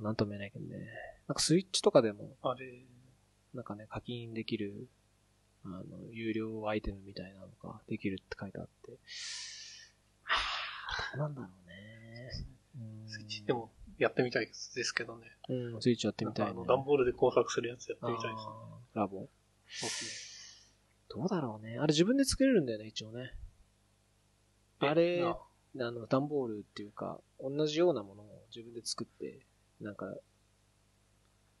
A: なんとも言えないけどね。なんかスイッチとかでも、
B: あれ、
A: なんかね、課金できる、あの、有料アイテムみたいなのができるって書いてあって、はぁ、どうなんだろうね。うん
B: スイッチでもやってみたいですけどね。
A: うん、スイッチやってみたいね。
B: あの、段ボールで工作するやつやってみたいです。
A: あーラボ。
B: 僕
A: どうだろうね。あれ自分で作れるんだよね、一応ね。あれ、
B: あ
A: あの、段ボールっていうか、同じようなものを自分で作って、なんか、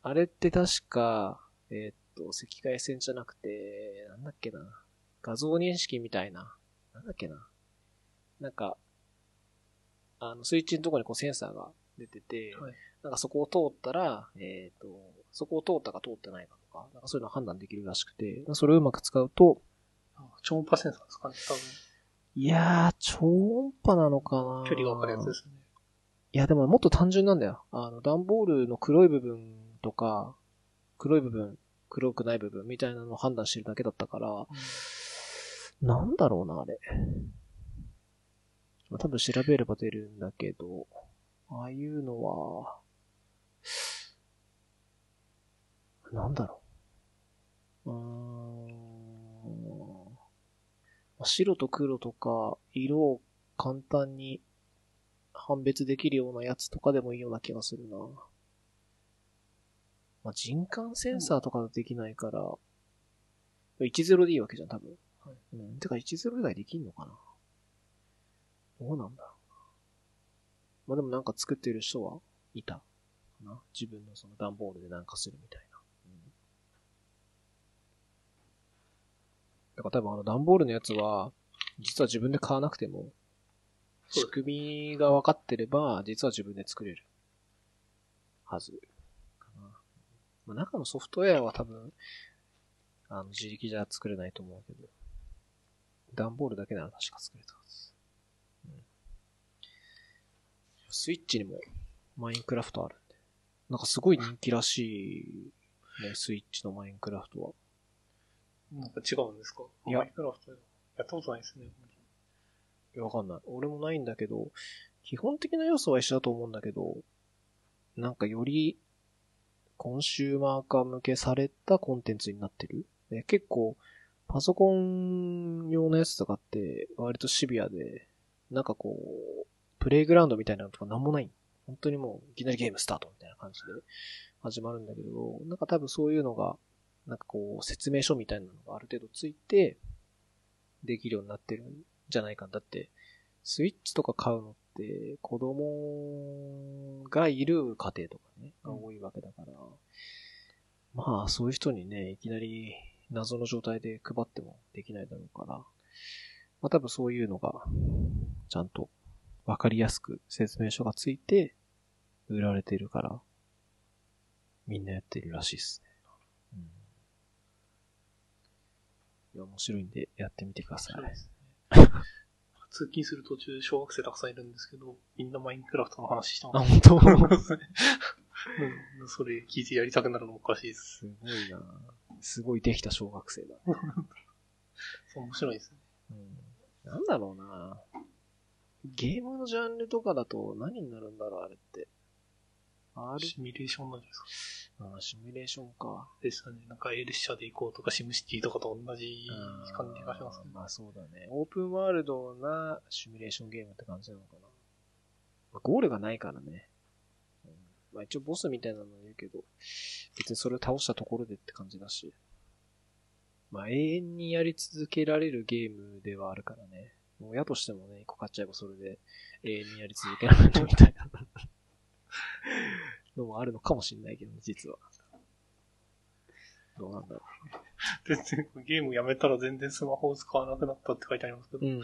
A: あれって確か、えーっと、赤外線じゃなくて、なんだっけな。画像認識みたいな。なんだっけな。なんか、あの、スイッチのところにこうセンサーが出てて、
B: はい
A: なんかそこを通ったら、えーっと、そこを通ったか通ってないかとか、なんかそういうのを判断できるらしくて、それをうまく使うと、
B: あ超音波センサーですかね、多分。
A: いやー、超音波なのかな
B: 距離がわかるやつですね。
A: いや、でももっと単純なんだよ。あの、段ボールの黒い部分とか、黒い部分、黒くない部分みたいなのを判断してるだけだったから、なんだろうな、あれ。多分調べれば出るんだけど、ああいうのは、なんだろう。うーん。白と黒とか、色を簡単に判別できるようなやつとかでもいいような気がするな。まあ、人感センサーとかできないから、10でいいわけじゃん、多分。
B: はい
A: うん。てか10以外できんのかなどうなんだろうな。まあでもなんか作ってる人はいたかな。自分のその段ボールでなんかするみたいな。うん。だから多分あの段ボールのやつは、実は自分で買わなくても、仕組みが分かってれば、実は自分で作れる。はず。まあ、中のソフトウェアは多分、あの、自力じゃ作れないと思うけど、段ボールだけなら確か作れたはず。うん。スイッチにも、マインクラフトあるんで。なんかすごい人気らしい、ね、スイッチのマインクラフトは。
B: なんか違うんですか？
A: いや
B: マインクラフトやったことないですね。
A: わかんない。俺もないんだけど、基本的な要素は一緒だと思うんだけど、なんかより、コンシューマー化向けされたコンテンツになってる。ね、結構、パソコン用のやつとかって、割とシビアで、なんかこう、プレイグラウンドみたいなのとかなんもない。本当にもう、いきなりゲームスタートみたいな感じで始まるんだけど、なんか多分そういうのが、なんかこう、説明書みたいなのがある程度ついて、できるようになってるんじゃないかな。だって、スイッチとか買うのって、子供がいる家庭とかね、が多いわけだから、まあ、そういう人にね、いきなり謎の状態で配ってもできないだろうから、まあ多分そういうのが、ちゃんとわかりやすく説明書がついて、売られてるから、みんなやってるらしいですね。うん。いや、面白いんでやってみてください。
B: 通勤する途中、小学生たくさんいるんですけど、みんなマインクラフトの話して
A: あ、
B: ます。
A: 本当？
B: うんそれ聞いてやりたくなるのもおかしいです。
A: すごいなすごいできた小学生だ。
B: そう面白いですね。
A: うん。なんだろうなゲームのジャンルとかだと何になるんだろう、あれって。R?
B: シミュレーションなんじゃないですか？
A: あシミュレーションか。
B: でしたね。なんか列車で行こうとか、シムシティとかと同じ感じがしますね。
A: まあそうだね。オープンワールドなシミュレーションゲームって感じなのかな。まあ、ゴールがないからね。うんまあ一応ボスみたいなの言うけど、別にそれを倒したところでって感じだし。まあ永遠にやり続けられるゲームではあるからね。親としてもね、一個買っちゃえばそれで永遠にやり続けられるみたいな のもあるのかもしれないけどね、実は。どうなんだろ
B: 全然、ゲームやめたら全然スマホを使わなくなったって書いてありますけど、
A: う。うん。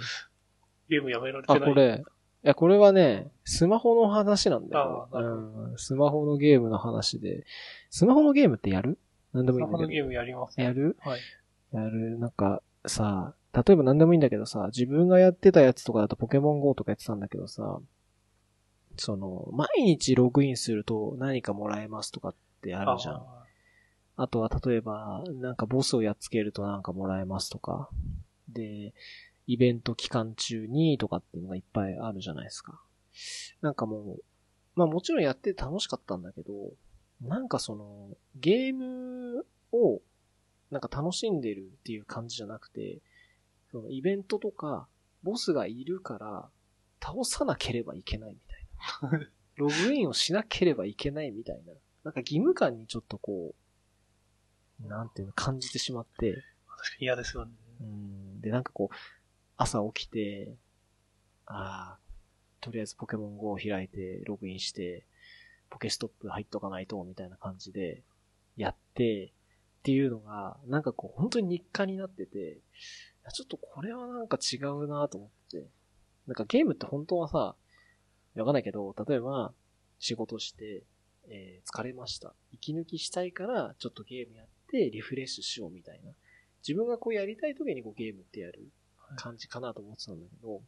B: ゲームやめられて
A: あ、
B: ない。
A: これ。いや、これはね、スマホの話なんだよ。
B: あーなるほ
A: うん。スマホのゲームの話で。スマホのゲームってやる？なんでもいいんだけど。
B: スマホのゲームやりますね。
A: やる？
B: はい。
A: やる、なんか、さ、例えば何でもいいんだけどさ、自分がやってたやつとかだとポケモン GO とかやってたんだけどさ、その、毎日ログインすると何かもらえますとかってあるじゃん。
B: あ
A: あとは例えば、なんかボスをやっつけるとなんかもらえますとか。で、イベント期間中にとかっていうのがいっぱいあるじゃないですか。なんかもう、まあもちろんやって楽しかったんだけど、なんかその、ゲームをなんか楽しんでるっていう感じじゃなくて、そのイベントとか、ボスがいるから、倒さなければいけない。ログインをしなければいけないみたいな。なんか義務感にちょっとこう、なんていうの、感じてしまって、
B: 確かに嫌ですよね。
A: うん。で、なんかこう、朝起きて、ああ、とりあえずポケモン GO を開いて、ログインして、ポケストップ入っとかないと、みたいな感じで、やって、っていうのが、なんかこう、本当に日課になってて、ちょっとこれはなんか違うなと思って。なんかゲームって本当はさ、わかんないけど、例えば、仕事して、えー疲れました。息抜きしたいから、ちょっとゲームやって、リフレッシュしようみたいな。自分がこうやりたい時にこうゲームってやる感じかなと思ってたんだけど、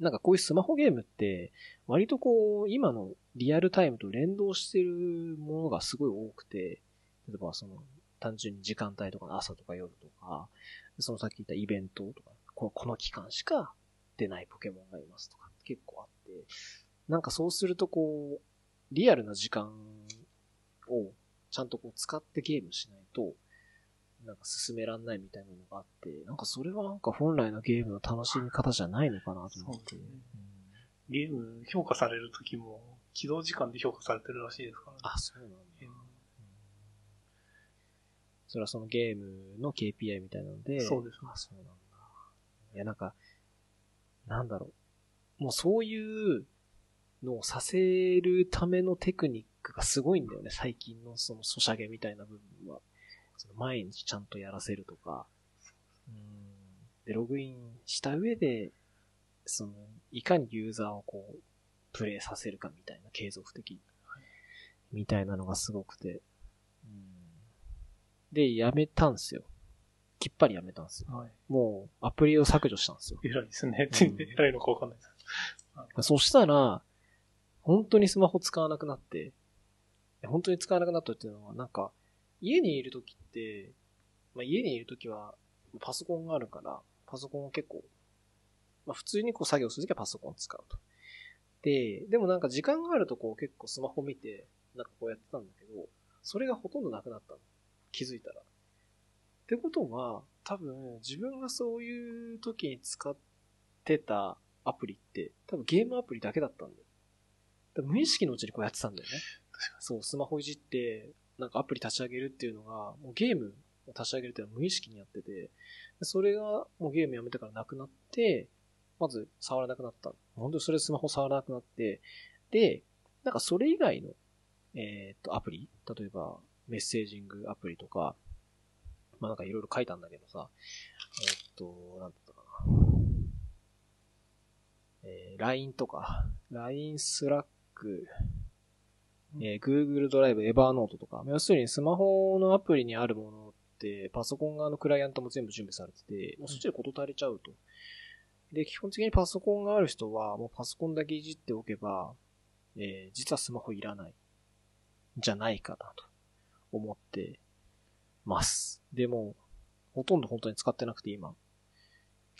A: なんかこういうスマホゲームって、割とこう、今のリアルタイムと連動してるものがすごい多くて、例えばその、単純に時間帯とか朝とか夜とか、そのさっき言ったイベントとか、ここの期間しか出ないポケモンがいますとか結構あって、なんかそうするとこう、リアルな時間をちゃんとこう使ってゲームしないと、なんか進めらんないみたいなのがあって、なんかそれはなんか本来のゲームの楽しみ方じゃないのかなと思って。
B: そうですねゲーム評価されるときも、起動時間で評価されてるらしいですからね。
A: あ、そうなんだ。
B: ゲーム
A: それはそのゲームの KPI みたいなので。
B: そうです
A: あ、そうなんだ。いや、なんか、なんだろう。もうそういうのをさせるためのテクニックがすごいんだよね。最近のそのソシャゲみたいな部分は。その毎日ちゃんとやらせるとか。うん。で、ログインした上で、その、いかにユーザーをこう、プレイさせるかみたいな、継続的に。みたいなのがすごくて。うん。で、やめたんすよ。きっぱりやめたんすよ。
B: はい。
A: もう、アプリを削除したんですよ。
B: 偉いですね。
A: うん
B: 偉いのかわかんないです。
A: そしたら、本当にスマホ使わなくなって、本当に使わなくなったっていうのは、なんか、家にいるときって、まあ、家にいるときは、パソコンがあるから、パソコンを結構、まあ、普通にこう作業するときはパソコンを使うと。で、でもなんか時間があるとこう結構スマホ見て、なんかこうやってたんだけど、それがほとんどなくなったの。気づいたら。ってことは、多分自分がそういう時に使ってたアプリって、多分ゲームアプリだけだったんだよ。無意識のうちにこうやってたんだよね。そう、スマホいじって、なんかアプリ立ち上げるっていうのが、もうゲームを立ち上げるっていうのは無意識にやってて、でそれがもうゲームやめてからなくなって、まず触らなくなった。本当にそれでスマホ触らなくなって、で、なんかそれ以外の、えーっと、アプリ例えば、メッセージングアプリとか、まあなんかいろいろ書いたんだけどさ、えーっと、なんだったかな。えー LINE とか、LINE スラック、えー Google ドライブ、Evernote とか、要するにスマホのアプリにあるものって、パソコン側のクライアントも全部準備されてて、もうそっちで事足りちゃうと。で、基本的にパソコンがある人は、もうパソコンだけいじっておけば、えー実はスマホいらない。じゃないかなと思ってます。でも、ほとんど本当に使ってなくて今。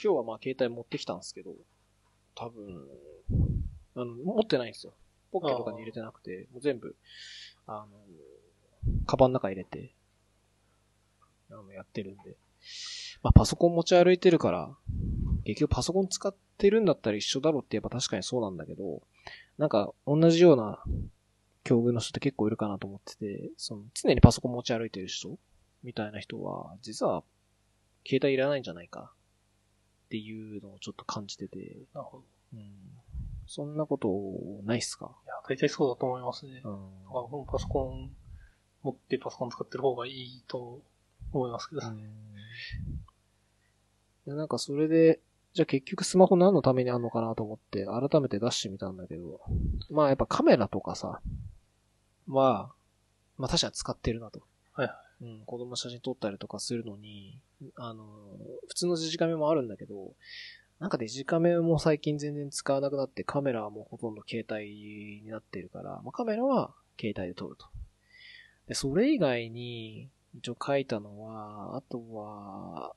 A: 今日はまあ携帯持ってきたんですけど、多分、あの、持ってないんですよ。ポッケとかに入れてなくて、もう全部、あの、カバンの中入れて、あの、やってるんで。まあ、パソコン持ち歩いてるから、結局パソコン使ってるんだったら一緒だろうって言えば確かにそうなんだけど、なんか同じような境遇の人って結構いるかなと思ってて、その常にパソコン持ち歩いてる人みたいな人は、実は携帯いらないんじゃないかっていうのをちょっと感じてて、
B: なるほど。
A: うん、そんなことないっすか？
B: いや、大体そうだと思いますね。
A: うん
B: あもうパソコン持ってパソコン使ってる方がいいと思いますけど。
A: うんいや、なんかそれで、じゃあ結局スマホ何のためにあんのかなと思って、改めて出してみたんだけど、まあやっぱカメラとかさ、は、まあ確かに使ってるなと。
B: はいは
A: うん、子供写真撮ったりとかするのに、あの、普通のデジカメもあるんだけど、なんかデジカメも最近全然使わなくなってカメラはもうほとんど携帯になってるから、まあ、カメラは携帯で撮ると。で、それ以外に、一応書いたのは、あとは、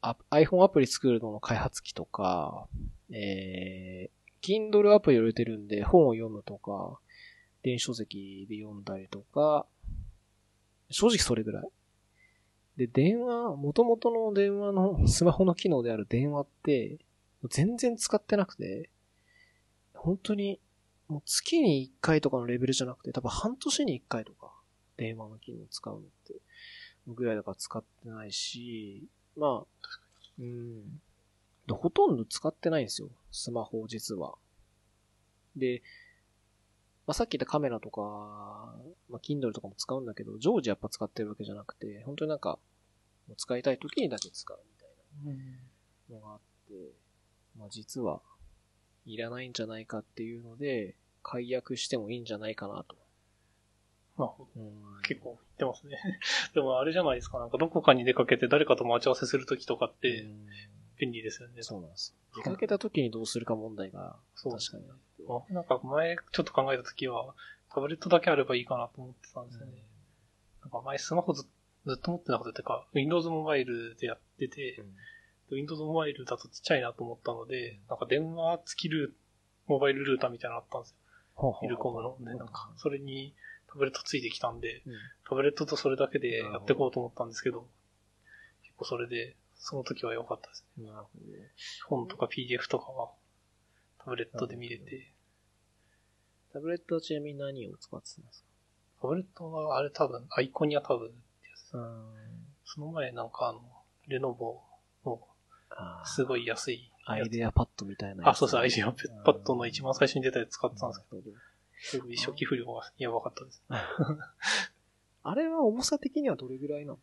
A: あ iPhone アプリ作るのの開発機とか、えー、Kindle アプリを入れてるんで本を読むとか、電子書籍で読んだりとか、正直それぐらい。で、電話、元々の電話のスマホの機能である電話って、全然使ってなくて、本当に、もう月に1回とかのレベルじゃなくて、多分半年に1回とか、電話の機能使うのって、ぐらいだから使ってないし、まあ、うん。でほとんど使ってないんですよ、スマホ実は。で、まあ、さっき言ったカメラとか、まあ、Kindle とかも使うんだけど、常時やっぱ使ってるわけじゃなくて、本当になんか、使いたい時にだけ使うみたいなのがあって、まあ、実は、いらないんじゃないかっていうので、解約してもいいんじゃないかなと。
B: まあ、
A: うん、
B: 結構言ってますね。でもあれじゃないですか、なんかどこかに出かけて誰かと待ち合わせするときとかっ
A: う
B: て
A: ん
B: 便利ですよね。
A: そうなんです。出かけた時にどうするか問題が、
B: そう
A: 確かにあ
B: なんか前ちょっと考えたときは、タブレットだけあればいいかなと思ってたんですよね。なんか前スマホずずっと持ってなかったっていうか、Windows モバイルでやってて、
A: うん
B: Windows モバイルだとちっちゃいなと思ったので、なんか電話付きルーモバイルルーターみたいなのあったんですよ。
A: ほうほう
B: イルコムの。で、なんか、それにタブレットついてきたんで、
A: うん
B: タブレットとそれだけでやっていこうと思ったんですけど、結構それで、その時は良かったですね。
A: なるほどね。
B: 本とか PDF とかはタブレットで見れて、
A: タブレットはちなみに何を使ってたんです
B: タブレットはあれ多分、 Iconia
A: Tab
B: その前なんかあの、 Lenovo の
A: あ
B: すごい安い
A: ア。 IdeaPad みたいな。
B: あ、そうそう、アイデアパッドの一番最初に出たやつ使ってたんですけど、すごい初期不良がやばかったです。
A: あれは重さ的にはどれぐらいなの？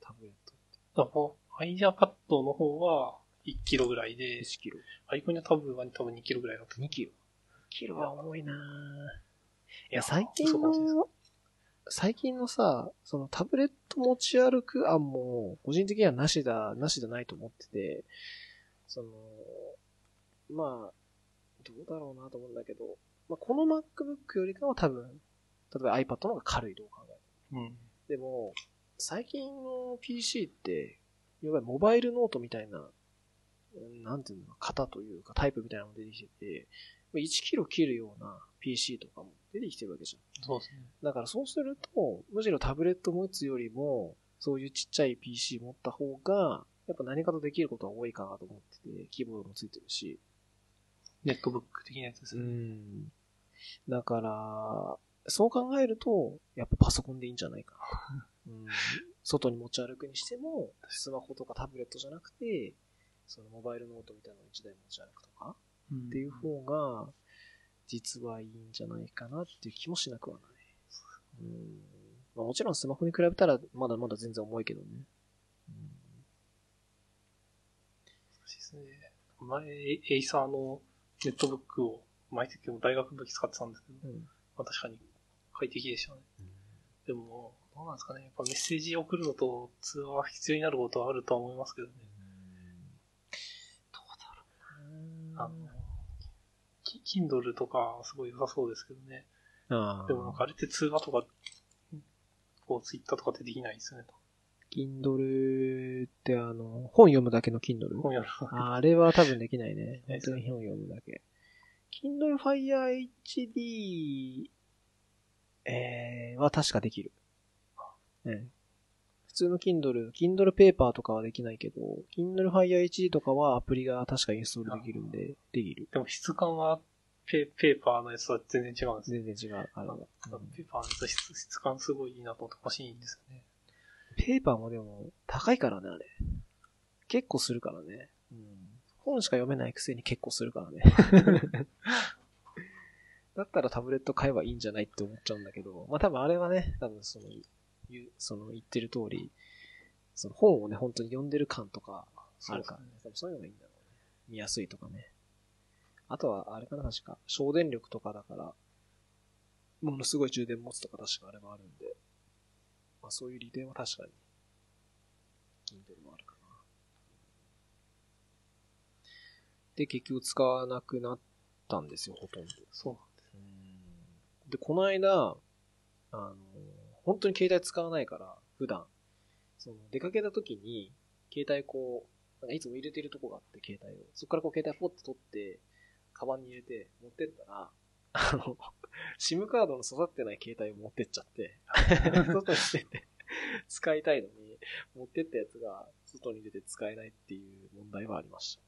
A: タブレットっ
B: だからこうアイデアパッドの方は1キロぐらい
A: て。
B: で、
A: 1キロ。
B: アイコニアタブは多分2キロぐらいだった。
A: 2キロ。キロは重いなぁい
B: い
A: や、最近の、最近のさ、そのタブレット持ち歩く案も、個人的にはなしだ、なしじゃないと思ってて、その、まあ、どうだろうなと思うんだけど、まあ、この MacBook よりかは多分、例えば iPad の方が軽いと考える。
B: うん。
A: でも、最近の PC って、いわゆるモバイルノートみたいな、うんなんていうの、型というかタイプみたいなのが出てきてて、1キロ切るような PC とかも出てきてるわけじゃん。
B: そうですね。
A: だからそうすると、むしろタブレット持つよりも、そういうちっちゃい PC 持った方が、やっぱ何かとできることは多いかなと思ってて、キーボードもついてるし。
B: ネットブック的なやつです
A: う
B: ね。
A: ん。だから、そう考えると、やっぱパソコンでいいんじゃないかなと。うん。外に持ち歩くにしても、スマホとかタブレットじゃなくて、そのモバイルノートみたいなのを1台持ち歩くとか、
B: うん
A: っていう方が、実はいいんじゃないかなっていう気もしなくはない。うん。まあもちろんスマホに比べたら、まだまだ全然重いけどね。
B: そうですね。前、エイサーのネットブックを毎月も大学の時使ってたんですけど、
A: うん。
B: まあ確かに快適でしたね。でも、どうなんですかね。やっぱメッセージ送るのと通話は必要になることはあるとは思いますけどね。
A: どうだろ
B: あの、キ Kindle とかすごい良さそうですけどね。でもなんかあれって通話とか、こう Twitter とかってできないですよね。
A: Kindle ってあの、本読むだけの Kindle?
B: 本やる。
A: ああれは多分できない ね。本当に本読むだけ。Kindle Fire HD、えー、は確かできる。うん。普通の Kindle、Kindle Paper とかはできないけど、Kindle Fire HD とかはアプリが確かインストールできるんで、できる。
B: でも質感はペペーパーのやつとは全然違うんですね。
A: 全然違う、あれは。
B: ペーパーのやつ質質感すごいいいなと思って欲しいんですよね。
A: ペーパーもでも高いからね、あれ。結構するからね。うん。本しか読めないくせに結構するからね。だったらタブレット買えばいいんじゃないって思っちゃうんだけど、まあ多分あれはね、多分その、その言ってる通り、その本をね、本当に読んでる感とかあるからね。多分そういうのがいいんだろうね。見やすいとかね。あとは、あれかな、確か、省電力とかだから、ものすごい充電持つとか確かあれもあるんで、まあ、そういう利点は確かに、インテルもあるかな。で、結局使わなくなったんですよ、ほとんど。
B: そうなんです。
A: で、この間、あの、本当に携帯使わないから、普段。その、出かけた時に、携帯こう、なんかいつも入れてるとこがあって、携帯を。そこからこう携帯ポッと取って、カバンに入れて、持ってったら、あの、SIM カードの育ってない携帯を持ってっちゃって、外に出て、使いたいのに、持ってったやつが外に出て使えないっていう問題はありまし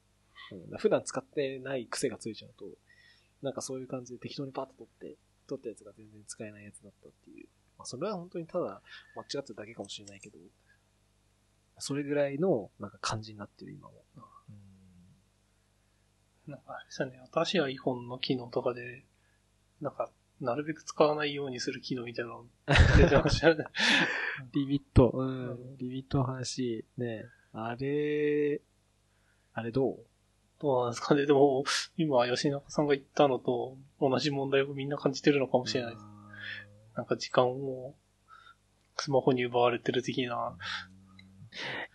A: た。うん、普段使ってない癖がついちゃうと、なんかそういう感じで適当にパッと取って、取ったやつが全然使えないやつだったっていう。まあ、それは本当にただ間違ってるだけかもしれないけど、それぐらいのなんか感じになってる今も。
B: なんかあれですよね、新しい iPhone の機能とかで、なんか、なるべく使わないようにする機能みたいなの出てましたよね。
A: リミット、うん、リミットの話、ね、あれ、あれどう？
B: どうなんですかね。でも、今、吉中さんが言ったのと同じ問題をみんな感じてるのかもしれないです。なんか時間をスマホに奪われてる的な。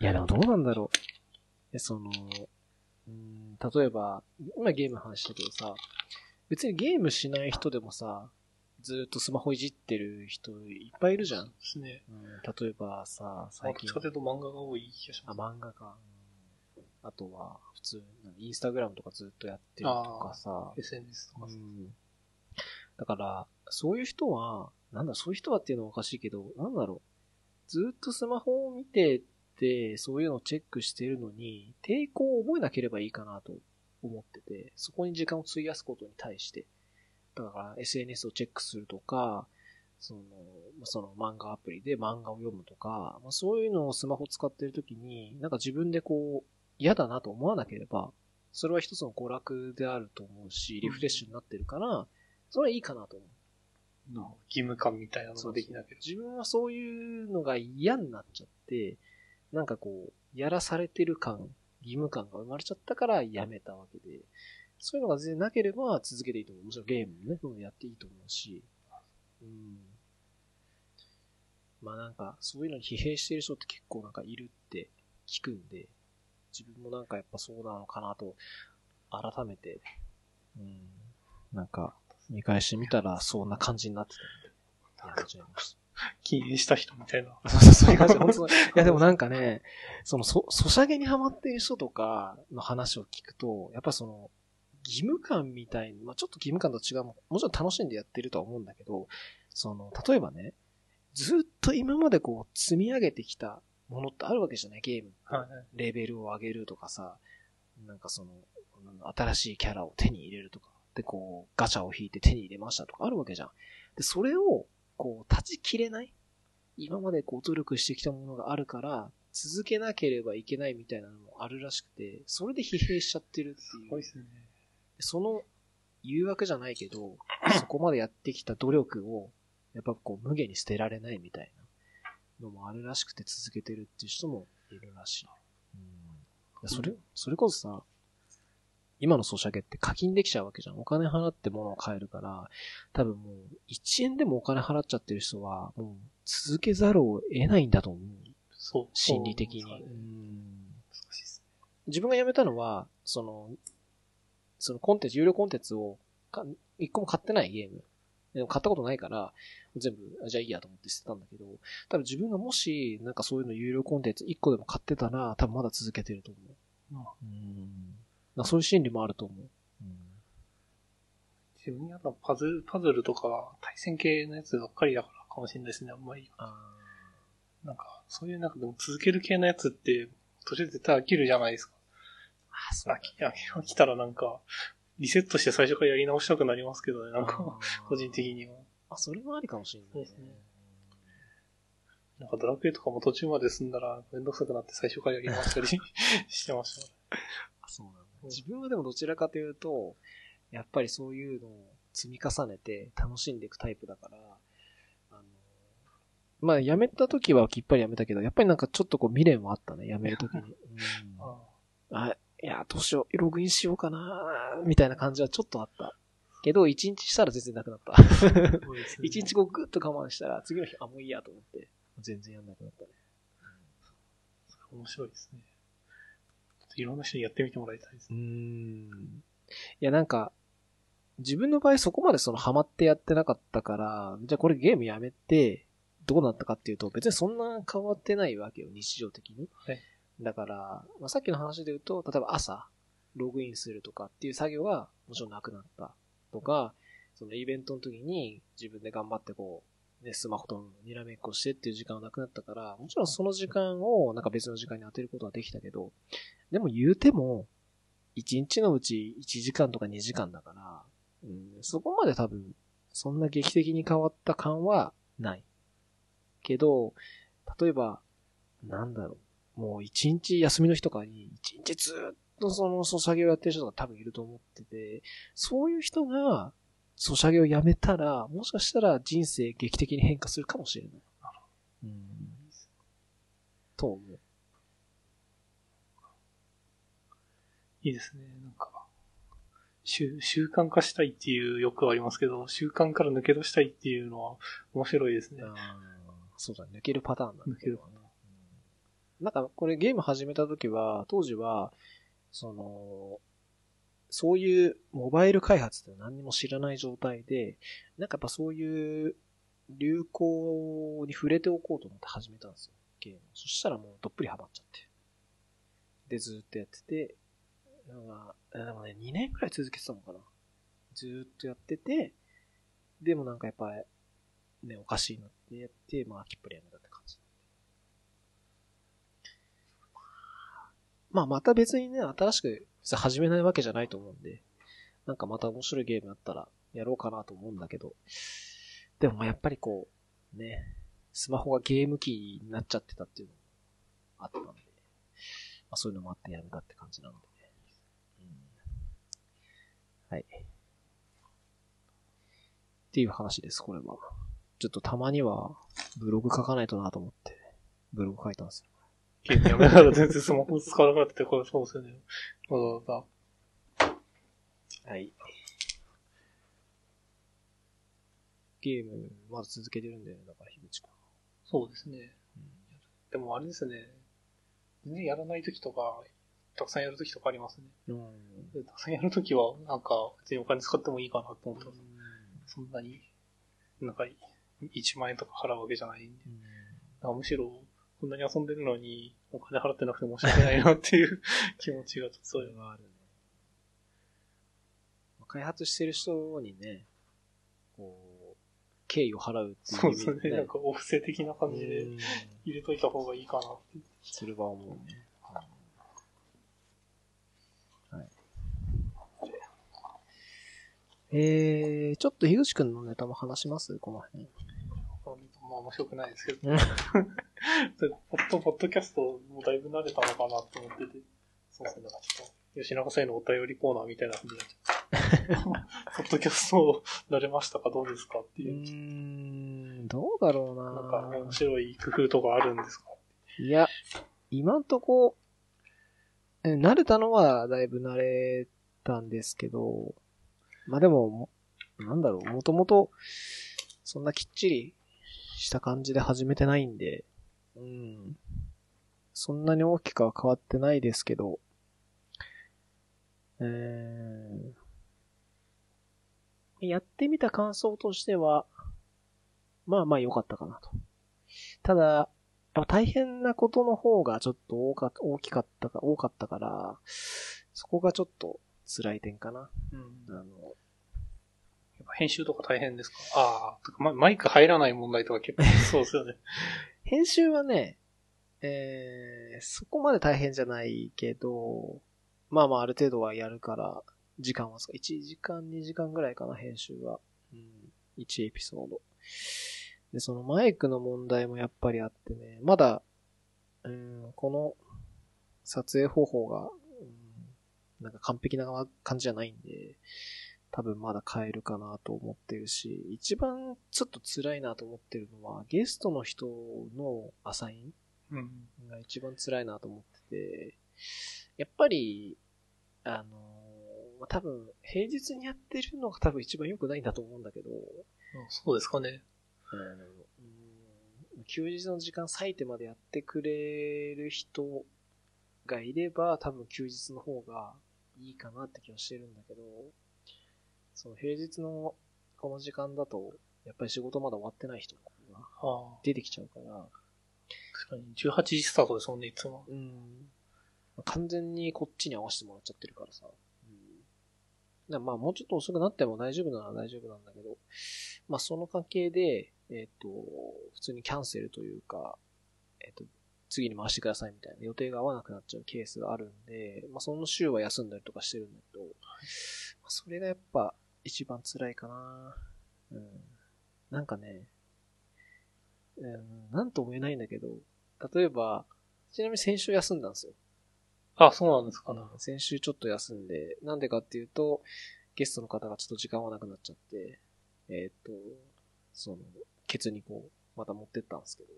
A: いや、でもどうなんだろう。え、その、うん、例えば、今ゲームの話したけどさ、別にゲームしない人でもさ、ずーっとスマホいじってる人いっぱいいるじゃん。
B: ですね。
A: うん、例えばさ、最近。
B: どっちかというと漫画が多い気がし
A: あ、
B: ます。
A: 漫画か。うんあとは、普通、インスタグラムとかずっとやってるとかさ。
B: SNS とか。
A: うん。だから、そういう人は、なんだ、そういう人はっていうのはおかしいけど、なんだろう。ずっとスマホを見てて、そういうのをチェックしてるのに、抵抗を覚えなければいいかなと思ってて、そこに時間を費やすことに対して。だから、SNS をチェックするとか、その、その漫画アプリで漫画を読むとか、まあ、そういうのをスマホ使ってるときに、なんか自分でこう、嫌だなと思わなければ、それは一つの娯楽であると思うし、リフレッシュになってるから、それはいいかなと思う。
B: 義務感みたいなのができなければ。
A: 自分はそういうのが嫌になっちゃって、なんかこう、やらされてる感、義務感が生まれちゃったからやめたわけで、そういうのが全然なければ続けていいと思う。もちろんゲームもね、どんどんやっていいと思うし、うん。まあなんか、そういうのに疲弊してる人って結構なんかいるって聞くんで、自分もなんかやっぱそうなのかなと、改めて、うん。なんか、見返してみたらそんな感じになってたんで、やめちゃいました。
B: 禁煙した人みたいな。
A: そうそうそういう感じいや でもなんかね、その、そ、ソシャゲにハマっている人とかの話を聞くと、やっぱその、義務感みたいに、まあちょっと義務感と違うも、もちろん楽しんでやってるとは思うんだけど、その、例えばね、ずっと今までこう、積み上げてきたものってあるわけじゃない？ゲーム。
B: はい。
A: レベルを上げるとかさ、なんかその、新しいキャラを手に入れるとか、で、こう、ガチャを引いて手に入れましたとかあるわけじゃん。で、それを、こう、断ち切れない今までこう、努力してきたものがあるから、続けなければいけないみたいなのもあるらしくて、それで疲弊しちゃってるっていう。
B: すごいですね。
A: その誘惑じゃないけど、そこまでやってきた努力を、やっぱこう無限に捨てられないみたいなのもあるらしくて続けてるっていう人もいるらしい。うん、それ、それこそさ、今のソシャゲって課金できちゃうわけじゃん。お金払って物を買えるから、多分もう1円でもお金払っちゃってる人は、もう続けざるを得ないんだと思う。
B: そう。
A: 心理的に。
B: ね
A: うん
B: 難しいです
A: 自分が辞めたのは、その、そのコンテンツ、有料コンテンツをか、一個も買ってないゲーム。でも買ったことないから、全部、あじゃあいいやと思って捨てたんだけど、多分自分がもし、なんかそういうの有料コンテンツ一個でも買ってたら、多分まだ続けてると思う。
B: あ
A: うん。そういう心理もあると思う。
B: 自分にあったパズル、パズルとか対戦系のやつばっかりだからかもしれないですね、あんまり。
A: あ
B: なんか、そういうなんかでも続ける系のやつって、途中で絶対飽きるじゃないですか。
A: あ、そう
B: 飽き、飽き飽きたらなんか、リセットして最初からやり直したくなりますけどね、なんか、個人的には。
A: あ、それもありかもしれない、
B: そうですねなんかドラクエとかも途中まで進んだらめんどくさくなって最初からやり直したり してましたね。
A: あそうなん自分はでもどちらかというと、やっぱりそういうのを積み重ねて楽しんでいくタイプだから、あの、まあ辞めた時はきっぱり辞めたけど、やっぱりなんかちょっとこう未練はあったね、辞める時に。うん
B: あ
A: あ、いや、どうしよう、ログインしようかな、みたいな感じはちょっとあった。けど、一日したら全然なくなった。一日こうグッと我慢したら、次の日、あ、もういいやと思って。全然やんなくなったね。
B: 面白いですね。いろんな人にやってみてもらいたいです
A: う
B: ね。
A: ん。いや、なんか、自分の場合そこまでそのハマってやってなかったから、じゃあこれゲームやめて、どうなったかっていうと、別にそんな変わってないわけよ、日常的に。
B: はい
A: だから、まあ、さっきの話で言うと、例えば朝、ログインするとかっていう作業がもちろんなくなったとか、そのイベントの時に自分で頑張ってこう、ね、スマホとにらめっこしてっていう時間はなくなったから、もちろんその時間をなんか別の時間に当てることはできたけど、でも言うても、1日のうち1時間とか2時間だから、うん、そこまで多分、そんな劇的に変わった感はない。けど、例えば、なんだろう、もう1日休みの日とかに、1日ずっとそのソシャゲをやってる人が多分いると思ってて、そういう人が、ソシャゲをやめたら、もしかしたら人生劇的に変化するかもしれない。うん。と思う。
B: いいですね。なんか、習習慣化したいっていう欲はありますけど、習慣から抜け出したいっていうのは面白いですね。
A: そうだ、抜けるパターンだね
B: 抜けるパタ
A: なんか、これゲーム始めた時は、当時は、その、そういうモバイル開発って何にも知らない状態で、なんかやっぱそういう流行に触れておこうと思って始めたんですよ、ゲーム。そしたらもうどっぷりハマっちゃって。で、ずーっとやってて、なんか、えでもね、2年くらい続けてたのかな。ずーっとやってて、でもなんかやっぱり、ね、おかしいなってやって、まあ、きっぱりやめたって感じ。まあ、また別にね、新しく始めないわけじゃないと思うんで、なんかまた面白いゲームあったらやろうかなと思うんだけど、でもやっぱりこう、ね、スマホがゲーム機になっちゃってたっていうのもあったんで、まあそういうのもあってやめたって感じなので。はい。っていう話です、これは。ちょっとたまにはブログ書かないとなと思って、ブログ書いたんですよ。
B: ゲームやめながら全然スマホ使わなくなってて、これそうですよね。わざわざ。
A: はい。ゲーム、まだ続けてるんだよね、だから、樋口君。
B: そうですね。でもあれですね。全然やらない時とか、たくさんやる時とかありますね。
A: うん。
B: でたくさんやる時は、なんか、別にお金使ってもいいかなと思ってます。そんなに、なんか、1万円とか払うわけじゃないんで。なんかむしろ、こんなに遊んでるのに、お金払ってなくて申し訳ないなっていう 気持ちが、ちょっとそういう
A: それはあるね。開発してる人にね、こう、敬意を払うっていう
B: そうですね。なんか、お布施的な感じで
A: うん
B: 入れといた方がいいかなって。
A: それは思うね。はい。えー、ちょっと樋口くんのネタも話します？この辺。
B: まあ面白くないですけど。ポッド、ポッドキャストもだいぶ慣れたのかなと思ってて。そうですね。ちょっと、吉永さんへのお便りコーナーみたいな感じになっちゃった。ポッドキャスト慣れましたかどうですかって
A: う
B: いう。
A: ーん、どうだろうな
B: なんか面白い工夫とかあるんですか？
A: いや、今んとこ、え慣れたのはだいぶ慣れたんですけど、まあでも、もなんだろう、もともと、そんなきっちりした感じで始めてないんで、うん。そんなに大きくは変わってないですけど、えー、やってみた感想としては、まあまあ良かったかなと。ただ、やっぱ大変なことの方がちょっと多か大きかったか、多かったから、そこがちょっと辛い点かな。
B: うん。
A: あの、
B: やっぱ編集とか大変ですか？ああ、とかママイク入らない問題とか結構 そうですよね。
A: 編集はね、えー、そこまで大変じゃないけど、まあまあある程度はやるから、時間はすか、1時間2時間ぐらいかな、編集は。うん、1エピソード。で、そのマイクの問題もやっぱりあってね、まだ、うん、この撮影方法が、うん、なんか完璧な感じじゃないんで、多分まだ変えるかなと思ってるし、一番ちょっと辛いなと思ってるのは、ゲストの人のアサイン
B: うん。
A: が一番辛いなと思ってて、やっぱり、あのーまあ多分、平日にやってるのが多分一番良くないんだと思うんだけど、
B: そうですかね。
A: うん休日の時間割いてまでやってくれる人がいれば、多分休日の方がいいかなって気はしてるんだけど、その平日のこの時間だと、やっぱり仕事まだ終わってない人が。出てきちゃうから、
B: 確かに、18時スタートですもんね、いつも。
A: うん。完全にこっちに合わせてもらっちゃってるからさ。うん。まあもうちょっと遅くなっても大丈夫なら大丈夫なんだけど、まあその関係で、えっ、と、普通にキャンセルというか、えっ、と、次に回してくださいみたいな予定が合わなくなっちゃうケースがあるんで、まあその週は休んだりとかしてるんだけど、まあそれがやっぱ一番辛いかな。うん。なんかね、うん、なんとも言えないんだけど、例えば、ちなみに先週休んだんですよ。
B: あ、そうなんですかね。
A: 先週ちょっと休んで、なんでかっていうと、ゲストの方がちょっと時間はなくなっちゃって、えっ、と、その、ケツにこう、また持ってったんですけど、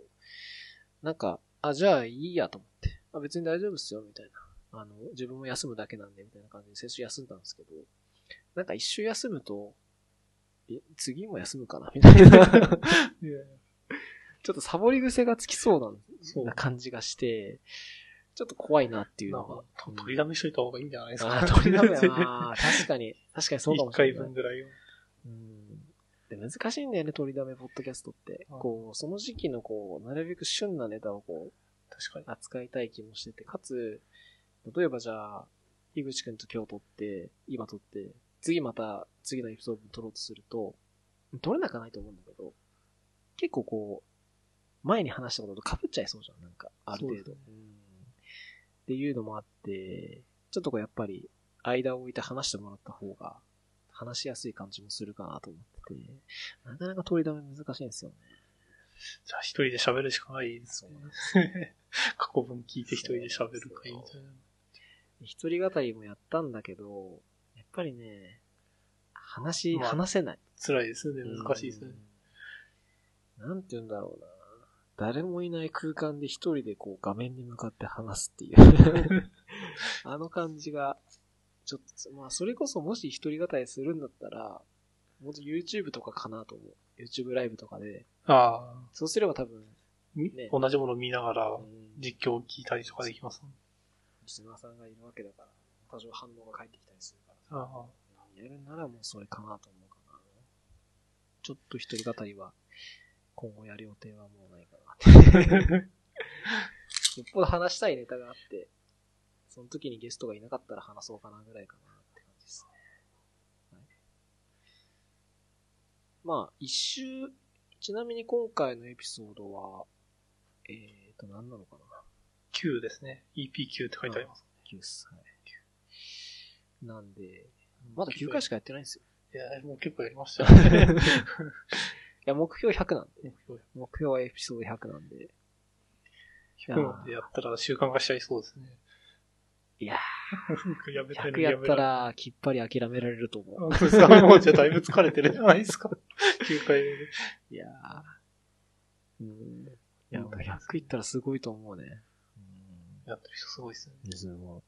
A: なんか、あ、じゃあいいやと思って、あ、別に大丈夫っすよ、みたいな。あの、自分も休むだけなんで、みたいな感じで先週休んだんですけど、なんか一週休むと、え、次も休むかなみたいな。ちょっとサボり癖がつきそうな
B: そう
A: な感じがして、ちょっと怖いなっていうのが
B: なんか。と取りだめしといた方がいいんじゃないですか。
A: あー取りだめやな 確かに。確かにそうかも
B: 一回
A: しれない。
B: 分ぐらいは。
A: うん。で、難しいんだよね、取りだめポッドキャストって。
B: うん
A: こう、その時期のこう、なるべく旬なネタをこ
B: 確かに
A: う、。扱いたい気もしてて、かつ、例えばじゃあ、樋口くんと今日撮って、今撮って、次また次のエピソード撮ろうとすると、撮れなくはないと思うんだけど、結構こう、前に話したことと被っちゃいそうじゃん、なんか、ある程度。っていうのもあって、ちょっとこうやっぱり、間を置いて話してもらった方が、話しやすい感じもするかなと思ってて、なかなか取り留め難しいんですよね。
B: じゃあ一人で喋るしかないですね。過去文聞いて一人で喋るかいみたいな。
A: 一人語りもやったんだけど、やっぱりね、話、
B: まあ
A: 話せない。
B: 辛いですね。難しいですね。
A: うん。なんて言うんだろうな。誰もいない空間で一人でこう画面に向かって話すっていう。あの感じが、ちょっと、まあそれこそもし一人語りするんだったら、もっと YouTube とかかなと思う。YouTube ライブとかで。
B: ああ、
A: そうすれば多分、
B: み
A: ね
B: 同じものを見ながら
A: うん
B: 実況を聞いたりとかできますもん。
A: リスナーさんがいるわけだから、多少反応が返ってきたりするから。
B: ああ
A: やるならもうそれかなと思うかな。ちょっと一人語りは、今後やる予定はもうないかな。よっぽど話したいネタがあって、その時にゲストがいなかったら話そうかなぐらいかなって感じですね。はい、まあ、一周、ちなみに今回のエピソードは、えーと、何なのかな
B: ？9ですね。EP9 って書いてあります。
A: ?9 っす。はい。なんで、まだ9回しかやってないんですよ。
B: いや、もう結構やりましたよね。
A: いや、目標100なんで。
B: 目標
A: 目標はエピソード100なんで。
B: 100までやったら習慣化しちゃいそうですね。
A: いや
B: やめた
A: ー、100
B: いのに
A: やった
B: めら
A: ら、きっぱり諦められると思う。
B: もうじゃあだいぶ疲れてるじゃないですか。9回目で。
A: いやー。うん。いや、もう100いったらすごいと思うね。うん。
B: やってる人すごいですね。
A: すごい。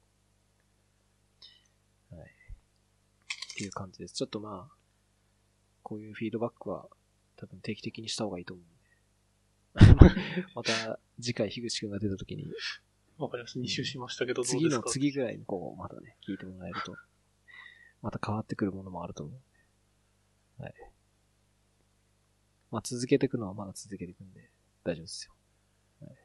A: はい。っていう感じです。ちょっとまあ、こういうフィードバックは多分定期的にした方がいいと思うんで。また次回樋口くんが出た時に、
B: わかります。2周しましたけど、どう
A: 次の
B: ですか？
A: 次ぐらいにこう、またね、聞いてもらえると、また変わってくるものもあると思う。はい。まあ続けていくのはまだ続けていくんで、大丈夫ですよ。はい、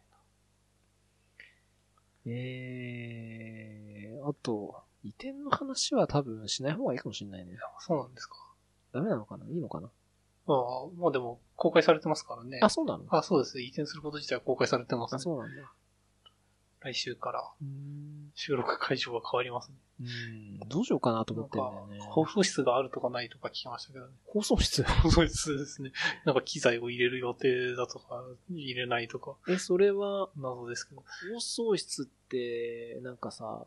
A: えー、あと、移転の話は多分しない方がいいかもしれないね。
B: そうなんですか。
A: ダメなのかな？いいのかな？
B: ああ、まあでも、公開されてますからね。
A: あ、そうなの？
B: あ、そうです。移転すること自体は公開されてます
A: あ、
B: ね。
A: そうなんだ。
B: 来週から。収録会場が変わりますね。
A: うん。どうしようかなと思ってんだ
B: か
A: よね。、
B: 放送室があるとかないとか聞きましたけどね。
A: 放送室？
B: 放送室ですね。なんか機材を入れる予定だとか、入れないとか、
A: え、それは、
B: 謎ですけど。
A: 放送室って、なんかさ、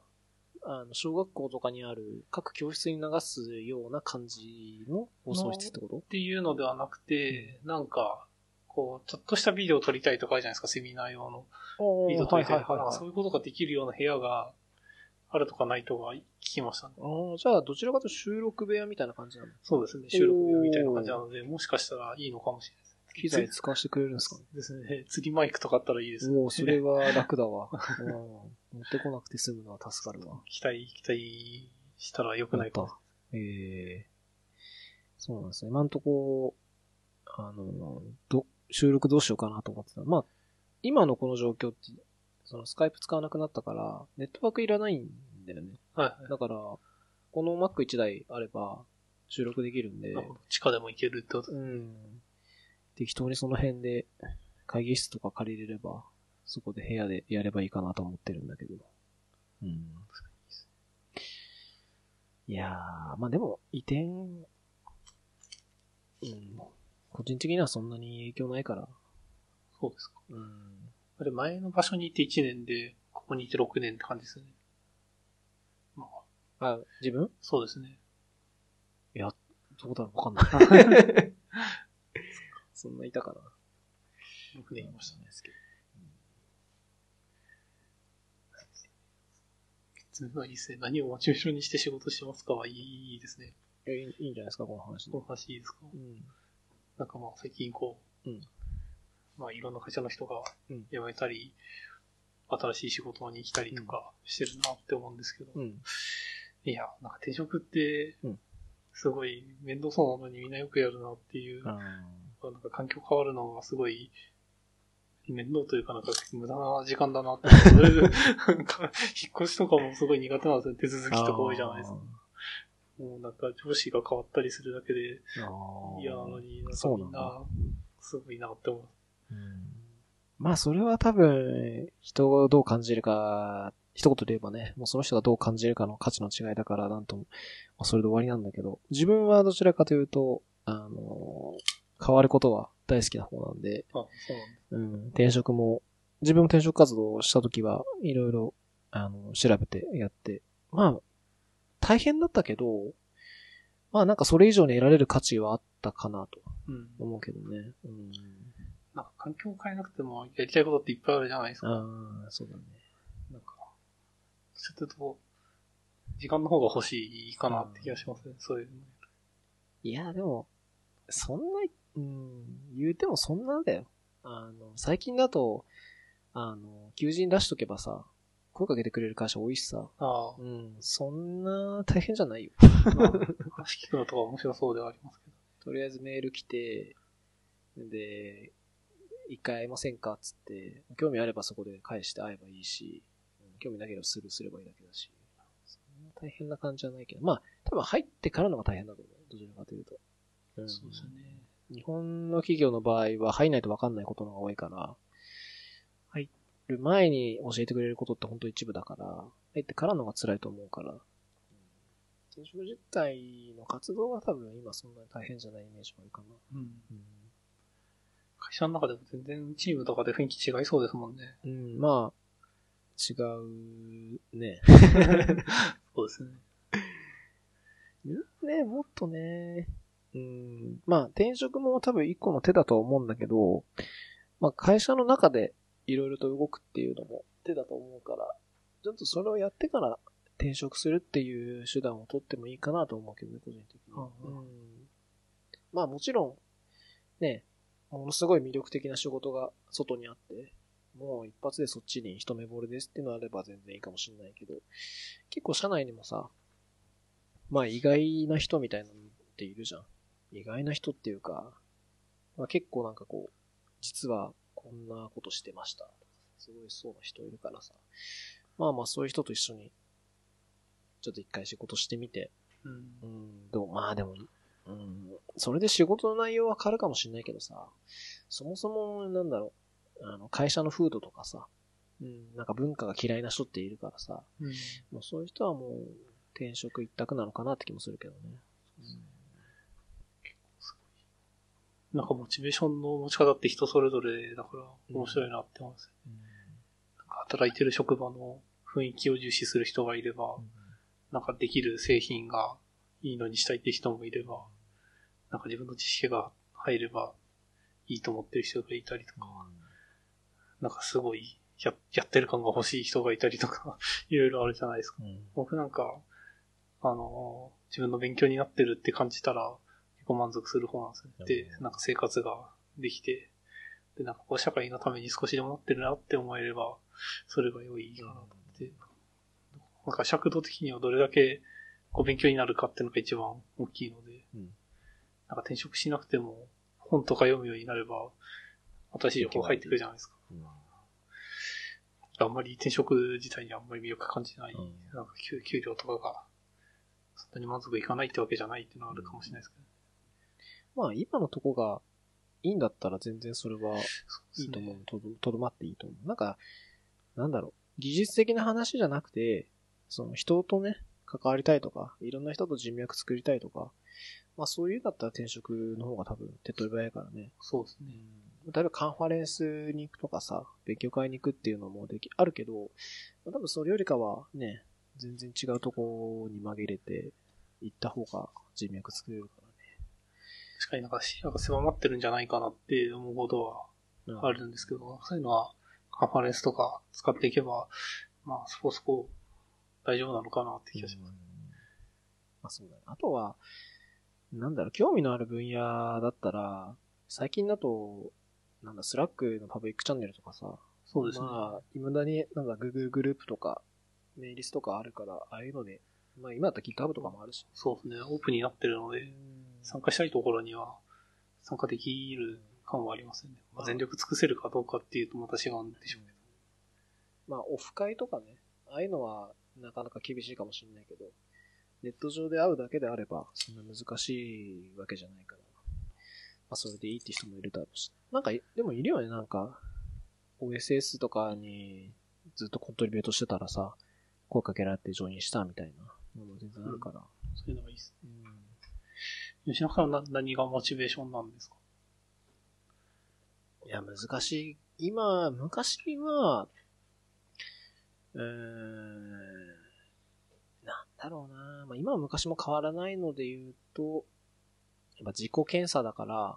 A: あの、小学校とかにある各教室に流すような感じの放送室ってこと？
B: っていうのではなくて、なんか、こう、ちょっとしたビデオを撮りたいとかあるじゃないですか、セミナー用の。
A: お
B: ビデオ撮りたいとか、そういうことができるような部屋があるとかないとか聞きましたね。
A: じゃあ、どちらかというと収録部屋みたいな感じなの？
B: そうですね、収録用みたいな感じなので、もしかしたらいいのかもしれないです。
A: 機材使わせてくれるんですかね。
B: ですね。釣りマイクとかあったらいいですね。
A: もうそれは楽だわ。うん持ってこなくて済むのは助かるわ。
B: 期待、期待したら良くないか。
A: ええそうなんですね。今んとこ、あの、ど、収録どうしようかなと思ってた。まあ、今のこの状況って、そのスカイプ使わなくなったから、ネットワークいらないんだよね。
B: はいはい。
A: だから、この Mac1 台あれば収録できるんで
B: 地下でも行けるってこと？
A: うん。適当にその辺で会議室とか借りれれば、そこで部屋でやればいいかなと思ってるんだけど。うん。いやー、まあでも、移転、うん。個人的にはそんなに影響ないから。
B: そうですか。
A: うん。
B: あれ、前の場所にいて1年で、ここにいて6年って感じですね。まあ、
A: あ、自分？
B: そうですね。
A: いや、どうだろうわかんない。そんないたかな。
B: 6年いましたね。
A: ですけど。
B: すごいいいですね。何をモチベーションにして仕事してますかはいいですね。
A: いいんじゃないですか、この話
B: この話いいですか？
A: うん。
B: なんかまあ最近こう、
A: うん
B: まあいろんな会社の人が
A: うん
B: 辞めたり、新しい仕事に来たりとかしてるなって思うんですけど、
A: うん。
B: いや、なんか転職って
A: うん、
B: すごい面倒そうなのにみんなよくやるなっていう、
A: あ
B: なんか環境変わるのがすごい、面倒というかなんか無駄な時間だなって。引っ越しとかもすごい苦手なんですよ。手続きとか多いじゃないですか。もうなんか上司が変わったりするだけで嫌なのに、なんか
A: そうなんだ
B: みんな、すごいなって思う。
A: うんまあ、それは多分、人がどう感じるか、一言で言えばね、もうその人がどう感じるかの価値の違いだから、なんとも、まあ、それで終わりなんだけど、自分はどちらかというと、あの、変わることは大好きな方なんで、
B: あ、そうなんだ。
A: うん、転職も、自分も転職活動をした時は、いろいろ、あの、調べてやって、まあ、大変だったけど、まあなんかそれ以上に得られる価値はあったかなと
B: うん。
A: 思うけどね。うん。
B: なんか環境を変えなくてもやりたいことっていっぱいあるじゃないですか。
A: ああ、そうだね。
B: なんか、ちょっと、時間の方が欲しいかなって気がしますね。そういうの。
A: いや、でも、そんな、うん、言うてもそんなんだよ。あの、最近だと、あの、求人出しとけばさ、声かけてくれる会社多いしさ、
B: ああ
A: う、ん、そんな大変じゃないよ。
B: まあ、話聞くのとか面白そうではありますけど。
A: とりあえずメール来て、で、一回会えませんかっつって、興味あればそこで返して会えばいいし、うん興味なければスルーすればいいだけだし、そんな大変な感じじゃないけど、まあ、多分入ってからのが大変だと思う。どちらかというと。うん
B: そうですよね。
A: 日本の企業の場合は入んないと分かんないことの方が多いから、入る前に教えてくれることって本当一部だから、入ってからのが辛いと思うから、うん転職実態の活動は多分今そんなに大変じゃないイメージもあるかな。
B: うん。会社の中でも全然チームとかで雰囲気違いそうですもんね。
A: うん、うん、まあ、違うね。
B: そうですね。
A: ね、もっとね、うん、まあ転職も多分一個の手だとは思うんだけど、まあ会社の中でいろいろと動くっていうのも手だと思うから、ちょっとそれをやってから転職するっていう手段を取ってもいいかなと思うけどね、個人的に。
B: うん
A: うんまあもちろん、ね、ものすごい魅力的な仕事が外にあって、もう一発でそっちに一目惚れですっていうのあれば全然いいかもしれないけど、結構社内にもさ、まあ意外な人みたいなのっているじゃん。意外な人っていうか、まあ結構なんかこう、実はこんなことしてました。すごいそうな人いるからさ。まあまあそういう人と一緒に、ちょっと一回仕事してみて、
B: うん
A: う。ん、どう、まあでも、うん、それで仕事の内容は変わるかもしれないけどさ、そもそも、なんだろう、あの、会社の風土とかさ、うん、なんか文化が嫌いな人っているからさ、
B: うん。
A: もうそういう人はもう転職一択なのかなって気もするけどね。
B: なんかモチベーションの持ち方って人それぞれだから面白いなって思います。なんか働いてる職場の雰囲気を重視する人がいれば、なんかできる製品がいいのにしたいって人もいれば、なんか自分の知識が入ればいいと思ってる人がいたりとか、なんかすごいややってる感が欲しい人がいたりとか、いろいろあるじゃないですか。
A: うん
B: 僕なんか、あの、自分の勉強になってるって感じたら、結構満足する方なんですよね。で
A: う、ん。
B: なんか生活ができて、で、なんかこう社会のために少しでもなってるなって思えれば、それが良いかなと思って、なんか尺度的にはどれだけこう勉強になるかっていうのが一番大きいので、
A: うん。
B: なんか転職しなくても本とか読むようになれば、新しい情報入ってくるじゃないですか。
A: うん。
B: あんまり転職自体にあんまり魅力感じない、
A: うん。
B: なんか給給料とかが、そんなに満足いかないってわけじゃないっていうのはあるかもしれないですけど、
A: まあ、今のとこがいいんだったら全然それはいいと思う
B: ね。。
A: とどとどまっていいと思う。なんか、なんだろう。技術的な話じゃなくて、その人とね、関わりたいとか、いろんな人と人脈作りたいとか、まあそういうだったら転職の方が多分手っ取り早いからね。
B: そうですね。
A: 例えばカンファレンスに行くとかさ、勉強会に行くっていうのもでき、あるけど、多分それよりかはね、全然違うとこに紛れて行った方が人脈作れるから
B: 確かになんか視野が狭まってるんじゃないかなって思うことは
A: ね。
B: あるんですけど、そういうのはカンファレンスとか使っていけば、まあそこそこ大丈夫なのかなって気がします。
A: うんまあそうだね。あとは、なんだろう、興味のある分野だったら、最近だと、なんだ、 Slack のパブリックチャンネルとかさ、
B: そうですね。
A: まあ、未だに、なんだ、Google グループとか、メーリスとかあるから、ああいうので、まあ今だったら GitHub とかもあるし。
B: そうですね。オープンになってるので、参加したいところには参加できる感はありますよね。まあ、全力尽くせるかどうかっていうとまた違うんでしょうけど。
A: まあ、オフ会とかね、ああいうのはなかなか厳しいかもしれないけど、ネット上で会うだけであれば、そんな難しいわけじゃないから、まあ、それでいいって人もいるだろうし。なんか、でもいるよね、なんか、OSS とかにずっとコントリビュートしてたらさ、声かけられてジョインしたみたいなのも全然あるから。
B: そういうのがいいですね。
A: うん
B: 吉永さんは何がモチベーションなんですか？
A: いや、難しい。今、昔は、うーん、なんだろうな。まあ、今は昔も変わらないので言うと、やっぱ自己検査だから、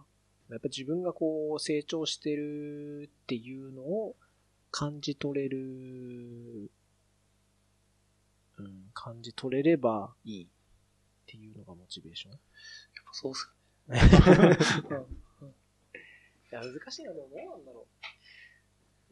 A: やっぱ自分がこう成長してるっていうのを感じ取れる、うん、感じ取れればいいっていうのがモチベーション。
B: そうっすよね。
A: いや、難しいな、でもどうなんだろ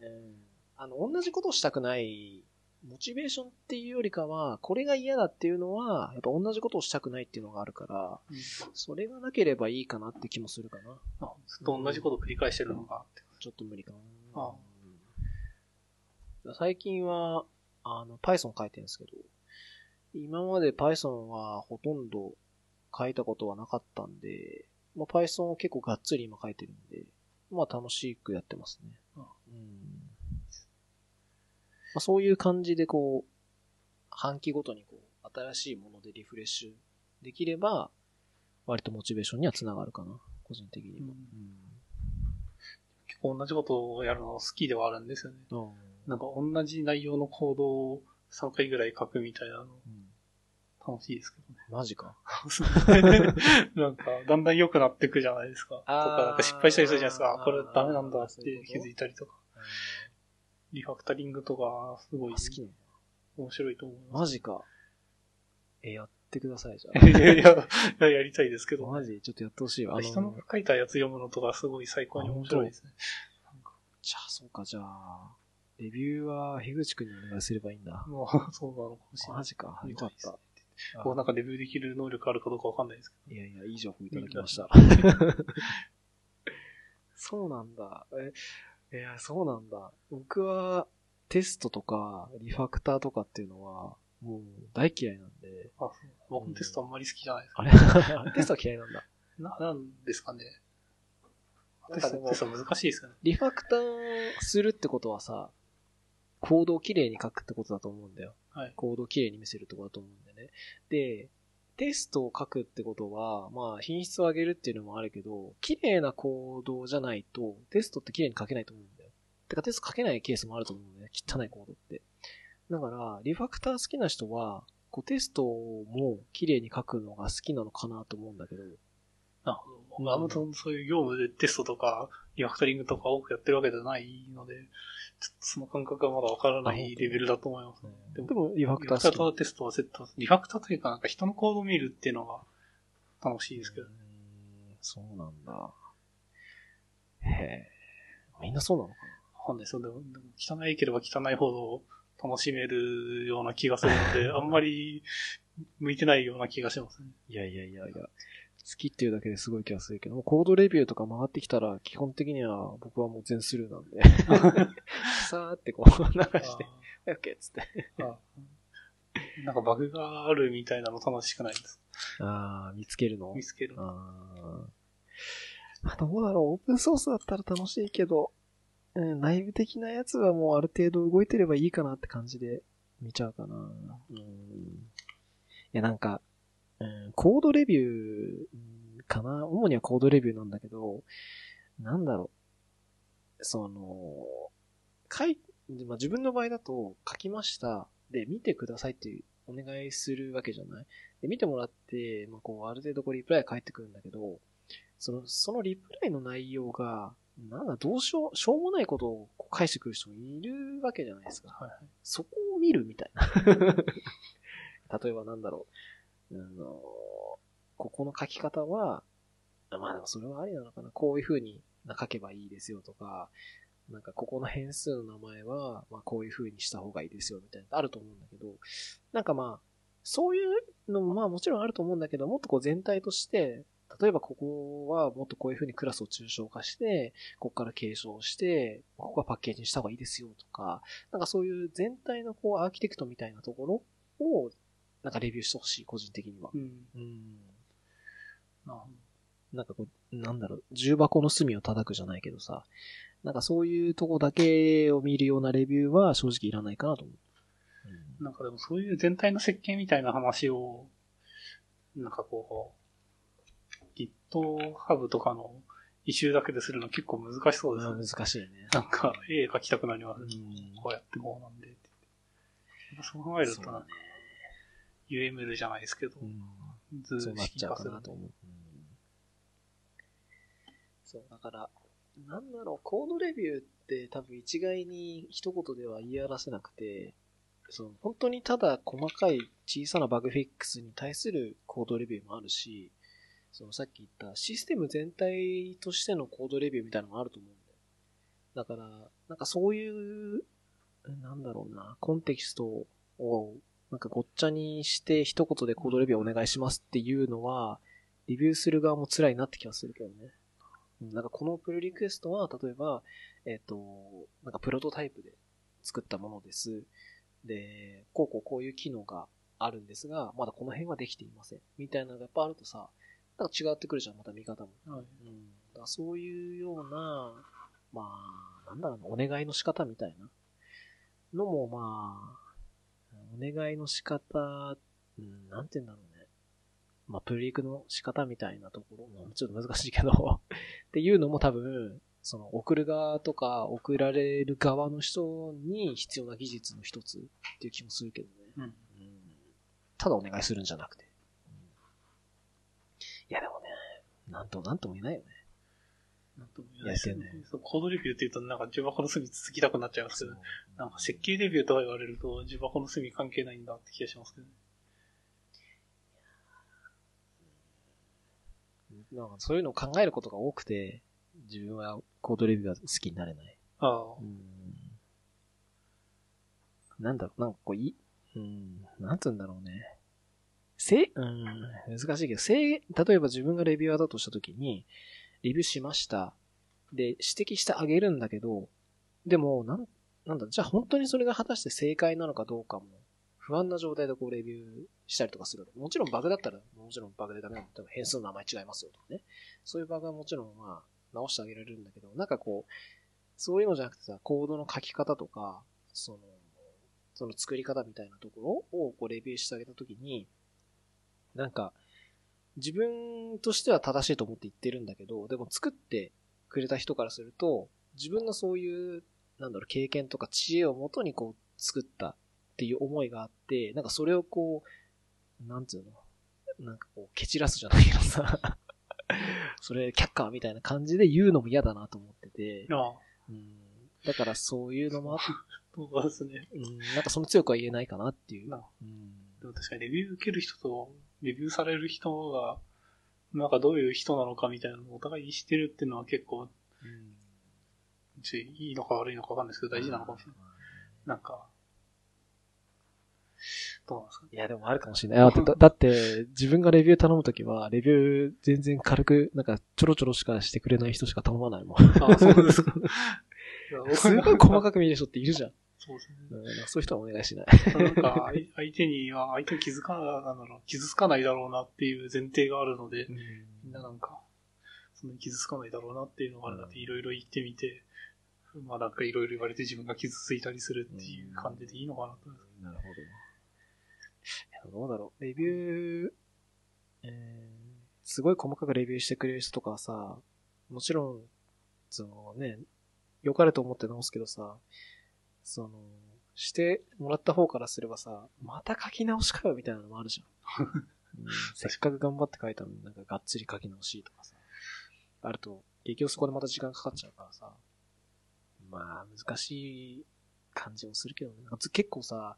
A: う。うん。あの、同じことをしたくない、モチベーションっていうよりかは、これが嫌だっていうのは、やっぱ同じことをしたくないっていうのがあるから、
B: うん
A: それがなければいいかなって気もするかな。
B: あずっと同じことを繰り返してるのがって。
A: ちょっと無理かな。
B: あ
A: うん最近は、あの、Python 書いてるんですけど、今まで Python はほとんど書いたことはなかったんで、まあ、Python を結構がっつり今書いてるんで、まあ楽しくやってますね。
B: あ
A: うんまあ、そういう感じでこう、半期ごとにこう、新しいものでリフレッシュできれば、割とモチベーションにはつながるかな、個人的には。
B: 結構同じことをやるの好きではあるんですよね。
A: うん
B: なんか同じ内容のコードを3回ぐらい書くみたいなの
A: うん
B: 楽しいですけどね。
A: マジか。
B: なんか、だんだん良くなっていくじゃないですか。とか、なんか失敗したりするじゃないですか。あこれダメなんだって気づいたりとか。リファクタリングとか、すごい
A: あ好きなの
B: 面白いと思いま
A: マジか。え、やってください、じゃ
B: す。いやいや、いややりたいですけ
A: あ。
B: ど。
A: マジちょっとやってほしいわ。
B: 人の書いたやつ読むのとかすごい最高に面白いですね。
A: じゃあ、そうか、じゃあ、レビューは、樋口くんにお願いすればいいんだ。
B: もう、そうなのかもしれない。
A: マジか。よかっ
B: た。こうなんかレビューできる能力あるかどうかわかんないですけ
A: いやいや、いい情報いただきました。そうなんだ。え、いや、そうなんだ。僕は、テストとか、リファクターとかっていうのは、もう、大嫌いなんで。
B: ど。あ僕もテストあんまり好きじゃないです。
A: あれ？テストは嫌いなんだ。
B: な、なんですかね。テスト、
A: なんかでも
B: テスト難しいですよね。
A: リファクターするってことはさ、コードをきれいに書くってことだと思うんだよ。
B: はい。
A: コードをきれいに見せるってことだと思うんだよね。で、テストを書くってことは、まあ、品質を上げるっていうのもあるけど、綺麗なコードじゃないと、テストって綺麗に書けないと思うんだよ。てか、テスト書けないケースもあると思うんだよね。汚いコードって。だから、リファクター好きな人は、こうテストも綺麗に書くのが好きなのかなと思うんだけど、
B: なるほど。まそそういう業務でテストとか、リファクタリングとか多くやってるわけじゃないので、ちょっとその感覚がまだわからないレベルだと思いますね。
A: でも、リファ
B: リファクタ
A: クター
B: テストはセット、リファクターというかなんか人のコードを見るっていうのが楽しいですけど
A: うーんそうなんだ。えへえ。みんなそうなのか
B: わかんないですよ。でも、でも汚いければ汚いほど楽しめるような気がするので、あんまり向いてないような気がしますね。
A: いやいやいやいや。好きっていうだけですごい気がするけど、コードレビューとか回ってきたら、基本的には僕はもう全スルーなんで、さーってこう流して、オッケーっつって。
B: ああなんかバグがあるみたいなの楽しくないです。
A: あー、見つけるの？
B: 見つけるの。
A: あどうだろう、オープンソースだったら楽しいけど、うん、内部的なやつはもうある程度動いてればいいかなって感じで見ちゃうかな。うん。いや、なんか、うん、コードレビューうんかな？主にはコードレビューなんだけど、なんだろう。その、書い、まあ、自分の場合だと書きました。で、見てくださいってお願いするわけじゃない？で、見てもらって、まあ、こう、ある程度こうリプライ返ってくるんだけど、その、そのリプライの内容が、なんだ、どうしよう、しょうもないことを返してくる人もいるわけじゃないですか。
B: はいはい。
A: そこを見るみたいな。例えばなんだろう。あの、ここの書き方は、まあでもそれはありなのかな。こういう風に書けばいいですよとか、なんかここの変数の名前は、まあこういう風にした方がいいですよみたいなのあると思うんだけど、なんかまあ、そういうのもまあもちろんあると思うんだけど、もっとこう全体として、例えばここはもっとこういう風にクラスを抽象化して、ここから継承して、ここはパッケージにした方がいいですよとか、なんかそういう全体のこうアーキテクトみたいなところを、なんかレビューしてほしい、個人的には。
B: うん。
A: うん。
B: な
A: んかこう、なんだろう、重箱の隅を叩くじゃないけどさ、なんかそういうとこだけを見るようなレビューは正直いらないかなと思う。
B: どなんかでもそういう全体の設計みたいな話を、なんかこう、GitHub とかのイシューだけでするの結構難しそうです
A: うん
B: ね。
A: 難しいね。
B: なんか、絵描きたくなります。
A: うん
B: こうやってこうなんでって。そう考えると
A: ね。
B: UML じゃないですけど、
A: そうなっちゃうかなと思う。そう、だから、なんだろう、コードレビューって多分一概に一言では言い表せなくて、その本当にただ細かい小さなバグフィックスに対するコードレビューもあるし、そのさっき言ったシステム全体としてのコードレビューみたいなのもあると思うんだよ。だから、なんかそういう、なんだろうな、コンテキストをなんかごっちゃにして一言でコードレビューお願いしますっていうのは、レビューする側も辛いなって気がするけどね。うんなんかこのプルリクエストは、例えば、えっ、と、なんかプロトタイプで作ったものです。で、こうこうこういう機能があるんですが、まだこの辺はできていません。みたいなのがやっぱあるとさ、なんか違ってくるじゃん、また見方も。
B: はい
A: うん。だそういうような、まあ、なんだろうな、お願いの仕方みたいなのも、まあ、お願いの仕方、うん、なんて言うんだろうね。まあ、プルリクの仕方みたいなところも、ちょっと難しいけど、っていうのも多分、その、送る側とか、送られる側の人に必要な技術の一つっていう気もするけどね。
B: うん。
A: うんただお願いするんじゃなくて。いやでもね、なんと、なんとも言えないよね。
B: なんとも言えないですよね。そうコードレビューって言うとなんか重箱の隅続きたくなっちゃいますけど、なんか設計レビューとか言われると重箱の隅関係ないんだって気がしますけどね。
A: なんかそういうのを考えることが多くて、自分はコードレビューが好きになれない。
B: ああ
A: う。ん。なんだろう、なんかこう、い、うん、なんつうんだろうね。せ、うん、難しいけど、せ例えば自分がレビュアーだとしたときに、レビューしました。で、指摘してあげるんだけど、でも、なん、なんだ、じゃあ本当にそれが果たして正解なのかどうかも、不安な状態でこうレビューしたりとかする。もちろんバグだったら、もちろんバグでダメなの。多分変数の名前違いますよとかね。そういうバグはもちろんまあ、直してあげられるんだけど、なんかこう、そういうのじゃなくてさ、コードの書き方とか、その、その作り方みたいなところをこうレビューしてあげたときに、なんか、自分としては正しいと思って言ってるんだけど、でも作ってくれた人からすると、自分のそういう、なんだろう、経験とか知恵をもとにこう作ったっていう思いがあって、なんかそれをこう、なんつうの、なんかこう、蹴散らすじゃないけどさ、それ却下みたいな感じで言うのも嫌だなと思ってて、
B: ああ。
A: うん、だからそういうのもあって、
B: そうですね。
A: うん、なんかその強くは言えないかなっていう。
B: な
A: うん。
B: でも確かにレビュー受ける人と、レビューされる人が、なんかどういう人なのかみたいなのをお互いに知ってるっていうのは結構
A: うん
B: ちいいのか悪いのかわかんないですけど、大事なのかもしれない。なんか、どうなんですか？ね。
A: いや、でもあるかもしれない。だって、だって自分がレビュー頼むときは、レビュー全然軽く、なんかちょろちょろしかしてくれない人しか頼まないもん。
B: あ、そうですか。
A: すごい細かく見る人っているじゃん。
B: そうですね。
A: うんそういう人はお願いしない。
B: なんか、相 相手には、相手を気づかな、なんだろう、傷つかないだろうなっていう前提があるので、みんななんか、そんなに傷つかないだろうなっていうのがあるので、いろいろ言ってみて、まあなんかいろいろ言われて自分が傷ついたりするっていう感じでいいのかなと思います。
A: なるほど。いや、どうだろう。レビュー、えー、すごい細かくレビューしてくれる人とかはさ、もちろん、そのね、良かれと思って直すけどさ、その、してもらった方からすればさ、また書き直しかよみたいなのもあるじゃん。うんせっかく頑張って書いたのになんかがっつり書き直しとかさ、あると、結局そこでまた時間かかっちゃうからさ、まあ、難しい感じもするけどね。結構さ、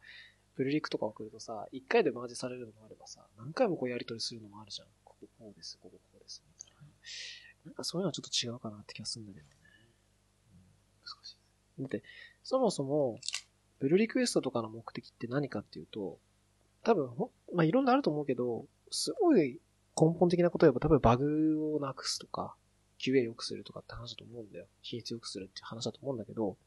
A: プルリクとか送るとさ、一回でマージされるのもあればさ、何回もこうやり取りするのもあるじゃん。こここうです、こここうです、みたいな。なんかそういうのはちょっと違うかなって気がするんだけどね。
B: 難しい。
A: だって、そもそも、プルリクエストとかの目的って何かっていうと、多分、まあ、いろんなあると思うけど、すごい根本的なことを言えば、多分バグをなくすとか、QA 良くするとかって話だと思うんだよ。品質良くするって話だと思うんだけど、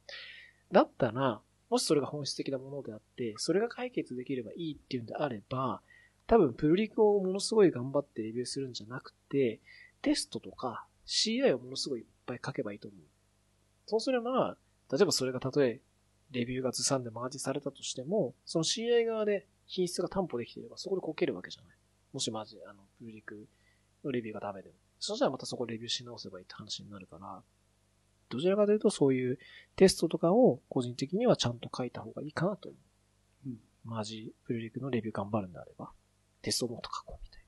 A: だったら、もしそれが本質的なものであって、それが解決できればいいっていうんであれば、多分プルリクをものすごい頑張ってレビューするんじゃなくて、テストとか CI をものすごいいっぱい書けばいいと思う。そうすれば、例えばそれがたとえレビューがずさんでマージされたとしても、その CI 側で品質が担保できていれば、そこでこけるわけじゃない。もしマジ、あの、プルリクのレビューがダメでも。そしたらまたそこレビューし直せばいいって話になるから、どちらかというとそういうテストとかを個人的にはちゃんと書いた方がいいかなと思う。
B: うん
A: マジ、プルリクのレビュー頑張るんであれば、テストもっと書こうみたいな。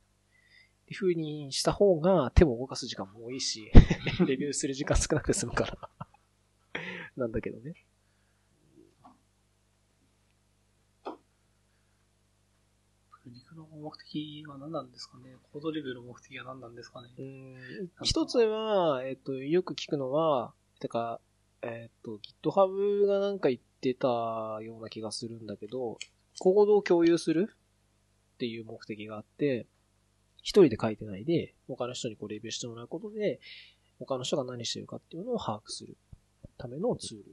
A: っていう風にした方が手も動かす時間も多いし、レビューする時間少なくて済むから。なんだけどね。
B: プルリクの目的は何なんですかね？コードレビューの目的は何なんですかね？
A: うーん。一つは、えっ、と、よく聞くのは、てか、えっ、と、GitHub がなんか言ってたような気がするんだけど、コードを共有するっていう目的があって、一人で書いてないで、他の人にこうレビューしてもらうことで、他の人が何してるかっていうのを把握するためのツール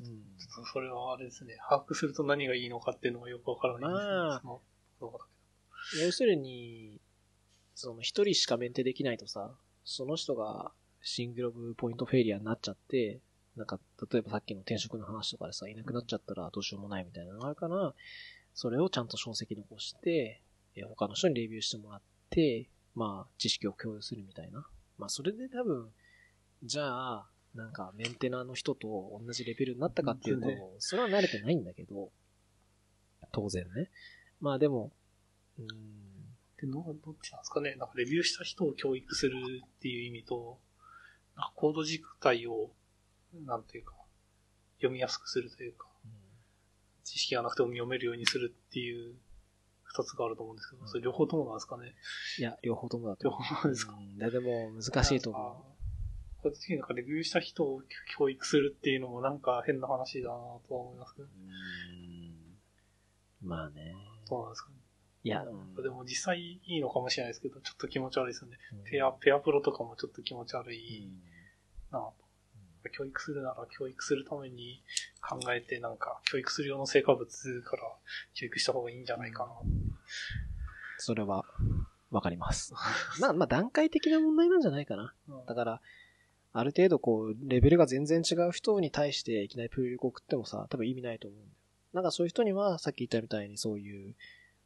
A: うん
B: とちょっとそれはあれですね。把握すると何がいいのかっていうのがよくわからないんですね
A: 要するに、その一人しかメンテできないとさ、その人がシングルオブポイントフェイリアになっちゃって、なんか、例えばさっきの転職の話とかでさ、いなくなっちゃったらどうしようもないみたいなのがあるから、それをちゃんと書籍残して、え他の人にレビューしてもらって、まあ、知識を共有するみたいな。まあ、それで多分、じゃあ、なんか、メンテナーの人と同じレベルになったかっていうとそれは慣れてないんだけど、当然ね。まあでも、うーん、
B: でどどっちなんですかね。なんかレビューした人を教育するっていう意味と、なんかコード自体を、なんていうか、読みやすくするというか、知識がなくても読めるようにするっていう二つがあると思うんですけど、それ両方ともなんですかね。
A: いや、両方ともだと
B: 両
A: 思う。
B: 方ですか。
A: うん。ででも、難しいと思
B: なんか個人的になんかレビューした人を教育するっていうのもなんか変な話だなとは思いますけど、
A: う。うんまあね。
B: どうなんですかね。
A: いや、
B: でも実際いいのかもしれないですけど、ちょっと気持ち悪いですよね。
A: うん
B: ペア、ペアプロとかもちょっと気持ち悪
A: う
B: い
A: ん
B: なと。教育するなら教育するために考えて、なんか教育する用の成果物から教育した方がいいんじゃないかな。
A: それは、わかります。まあ、まあ、段階的な問題なんじゃないかな。
B: うん
A: だから、ある程度こう、レベルが全然違う人に対していきなりプールリクを送ってもさ、多分意味ないと思うんだよ。なんかそういう人には、さっき言ったみたいにそういう、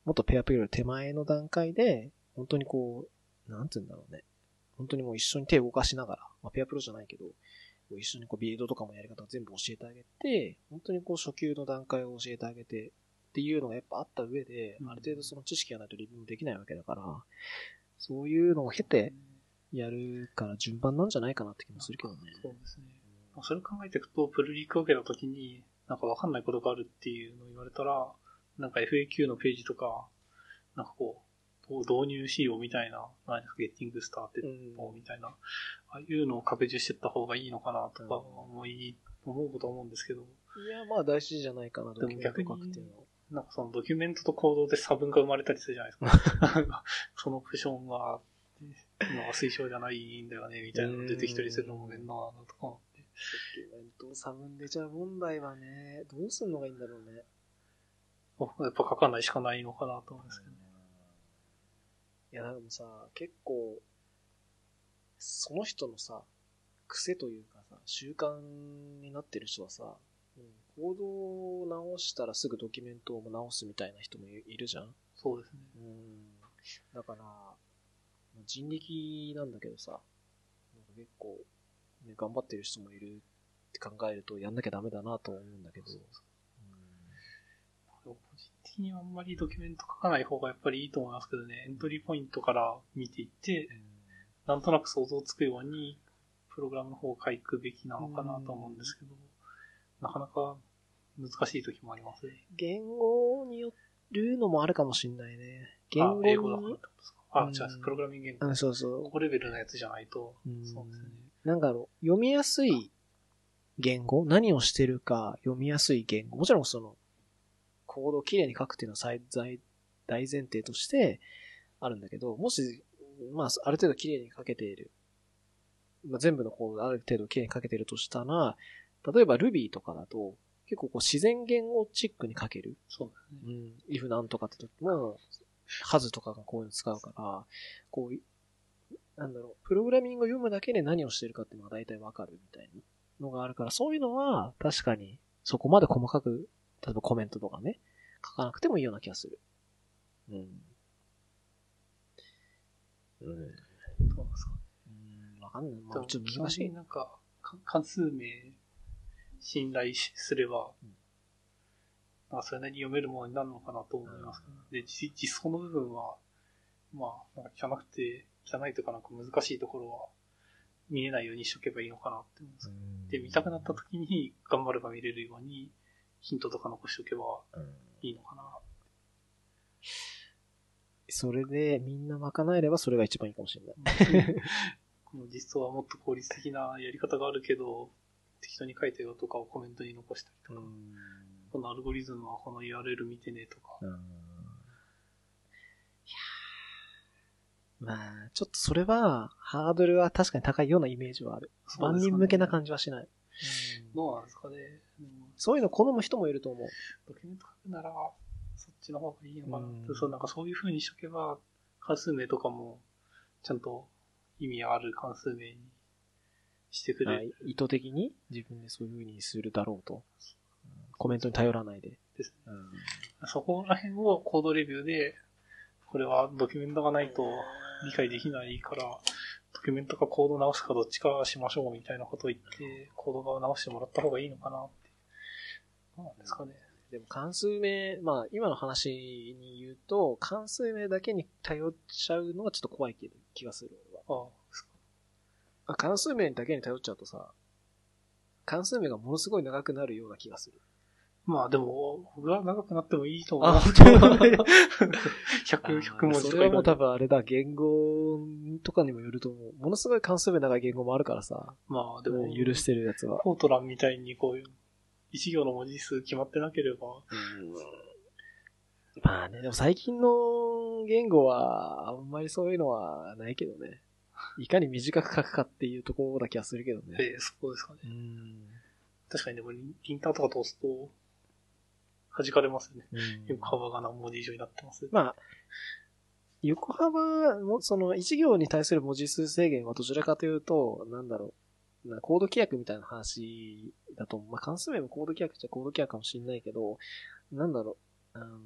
A: もっとペアプレイより手前の段階で、本当にこう、なんて言うんだろうね。本当にもう一緒に手を動かしながら、まあ、ペアプロじゃないけど、一緒にこうビルドとかもやり方を全部教えてあげて、本当にこう初級の段階を教えてあげて、っていうのがやっぱあった上で、
B: うん
A: ある程度その知識がないとレビューもできないわけだから、そういうのを経てやるから順番なんじゃないかなって気もするけどね。
B: そうですね。まあそれを考えていくと、プルリクを受けたときに、なんかわかんないことがあるっていうのを言われたら、なんか FAQ のページとか、なんかこう、導入仕様みたいな、何ですか、ゲッティングスターテッドみたいな、ああいうのを拡充していった方がいいのかなとか思い、思うことは思うんですけど。
A: いや、まあ大事じゃないかな、
B: でも逆に、なんかそのドキュメントとコードで差分が生まれたりするじゃないですか。そのオプションが、まあ推奨じゃないんだよね、みたいなの出てきたりするのも面倒だなとか思って。
A: ドキュメント差分出ちゃう問題はね、どうすんのがいいんだろうね。
B: やっぱ書かないしかないのかなと思うんですけど、ね。
A: いや、でもさ、結構、その人のさ、癖というかさ、習慣になってる人はさ、うん、行動を直したらすぐドキュメントを直すみたいな人もいるじゃん
B: そうですね。
A: うん。だから、人力なんだけどさ、なんか結構、ね、頑張ってる人もいるって考えるとやんなきゃダメだなと思うんだけど。そうそう
B: 個人的にはあんまりドキュメント書かない方がやっぱりいいと思いますけどね、エントリーポイントから見ていって、なんとなく想像つくように、プログラムの方を書くべきなのかなと思うんですけど、なかなか難しい時もありますね。
A: 言語によるのもあるかもしんないね。言語
B: 英語だからってことですかあ、じゃあ、プログラミング言語。
A: うん、そうそう。
B: ここレベルのやつじゃないと、
A: そうですね。なんだろう、読みやすい言語？何をしてるか読みやすい言語？もちろんその、コードをきれいに書くっていうのは最大前提としてあるんだけど、もし、まあ、ある程度きれいに書けている。まあ、全部のコードある程度きれいに書けてるとしたら、例えば Ruby とかだと、結構こう自然言語チックに書ける。
B: そう
A: だね。うん。if なんとかって時も、ハズとかがこういうの使うから、こう、なんだろう、プログラミングを読むだけで何をしてるかっていうのが大体わかるみたいなのがあるから、そういうのは確かにそこまで細かく例えばコメントとかね、書かなくてもいいような気がする。うん。うん。
B: どうですか
A: うん、わかんない。まあ、ちょっと難しい。
B: なんか、関数名、信頼すれば、うん、まあ、それなりに読めるものになるのかなと思います、うん、で、実装の部分は、まあ、なんか汚くて、汚いとかなんか難しいところは、見えないようにしとけばいいのかなって思います。で、見たくなった時に頑張れば見れるように、ヒントとか残しておけばいいのかな。
A: それでみんな賄えればそれが一番いいかもしれない。
B: この実装はもっと効率的なやり方があるけど、適当に書いたよとかをコメントに残したりとか、このアルゴリズムはこの URL 見てねとか。いや
A: まあ、ちょっとそれは、ハードルは確かに高いようなイメージはある。万人向けな感じはしない。
B: どうなんですかね。
A: そういうの好む人もいると思う。
B: ドキュメント書くなら、そっちの方がいいのかなって、そう、なんかそういう風にしとけば、関数名とかも、ちゃんと意味ある関数名にしてくれる。
A: 意図的に自分でそういう風にするだろうと。コメントに頼らないで。
B: ですね。うん、そこら辺をコードレビューで、これはドキュメントがないと理解できないから、ドキュメントかコード直すかどっちかしましょうみたいなことを言って、コードが直してもらった方がいいのかなって。なんですかね。
A: でも関数名、まあ今の話に言うと、関数名だけに頼っちゃうのはちょっと怖い気がする、俺は。ああ関数名だけに頼っちゃうとさ、関数名がものすごい長くなるような気がする。
B: まあでも、僕は長くなってもいいと思う。あ、100、100文字
A: とか。それはもう多分あれだ、言語とかにもよると思う。ものすごい関数名長い言語もあるからさ。
B: まあでも、
A: 許してるやつは。
B: フォートランみたいにこういう、一行の文字数決まってなければ。
A: まあね、でも最近の言語は、あんまりそういうのはないけどね。いかに短く書くかっていうところだけはするけどね。
B: ええー、そうですかね。確かにでも、リンターとか通すと、弾かれますね。横幅が何文字以上になってます？
A: まあ、横幅も、その一行に対する文字数制限はどちらかというと、なんだろう、なコード規約みたいな話だと、まあ関数名もコード規約っちゃコード規約かもしれないけど、なんだろう、あの、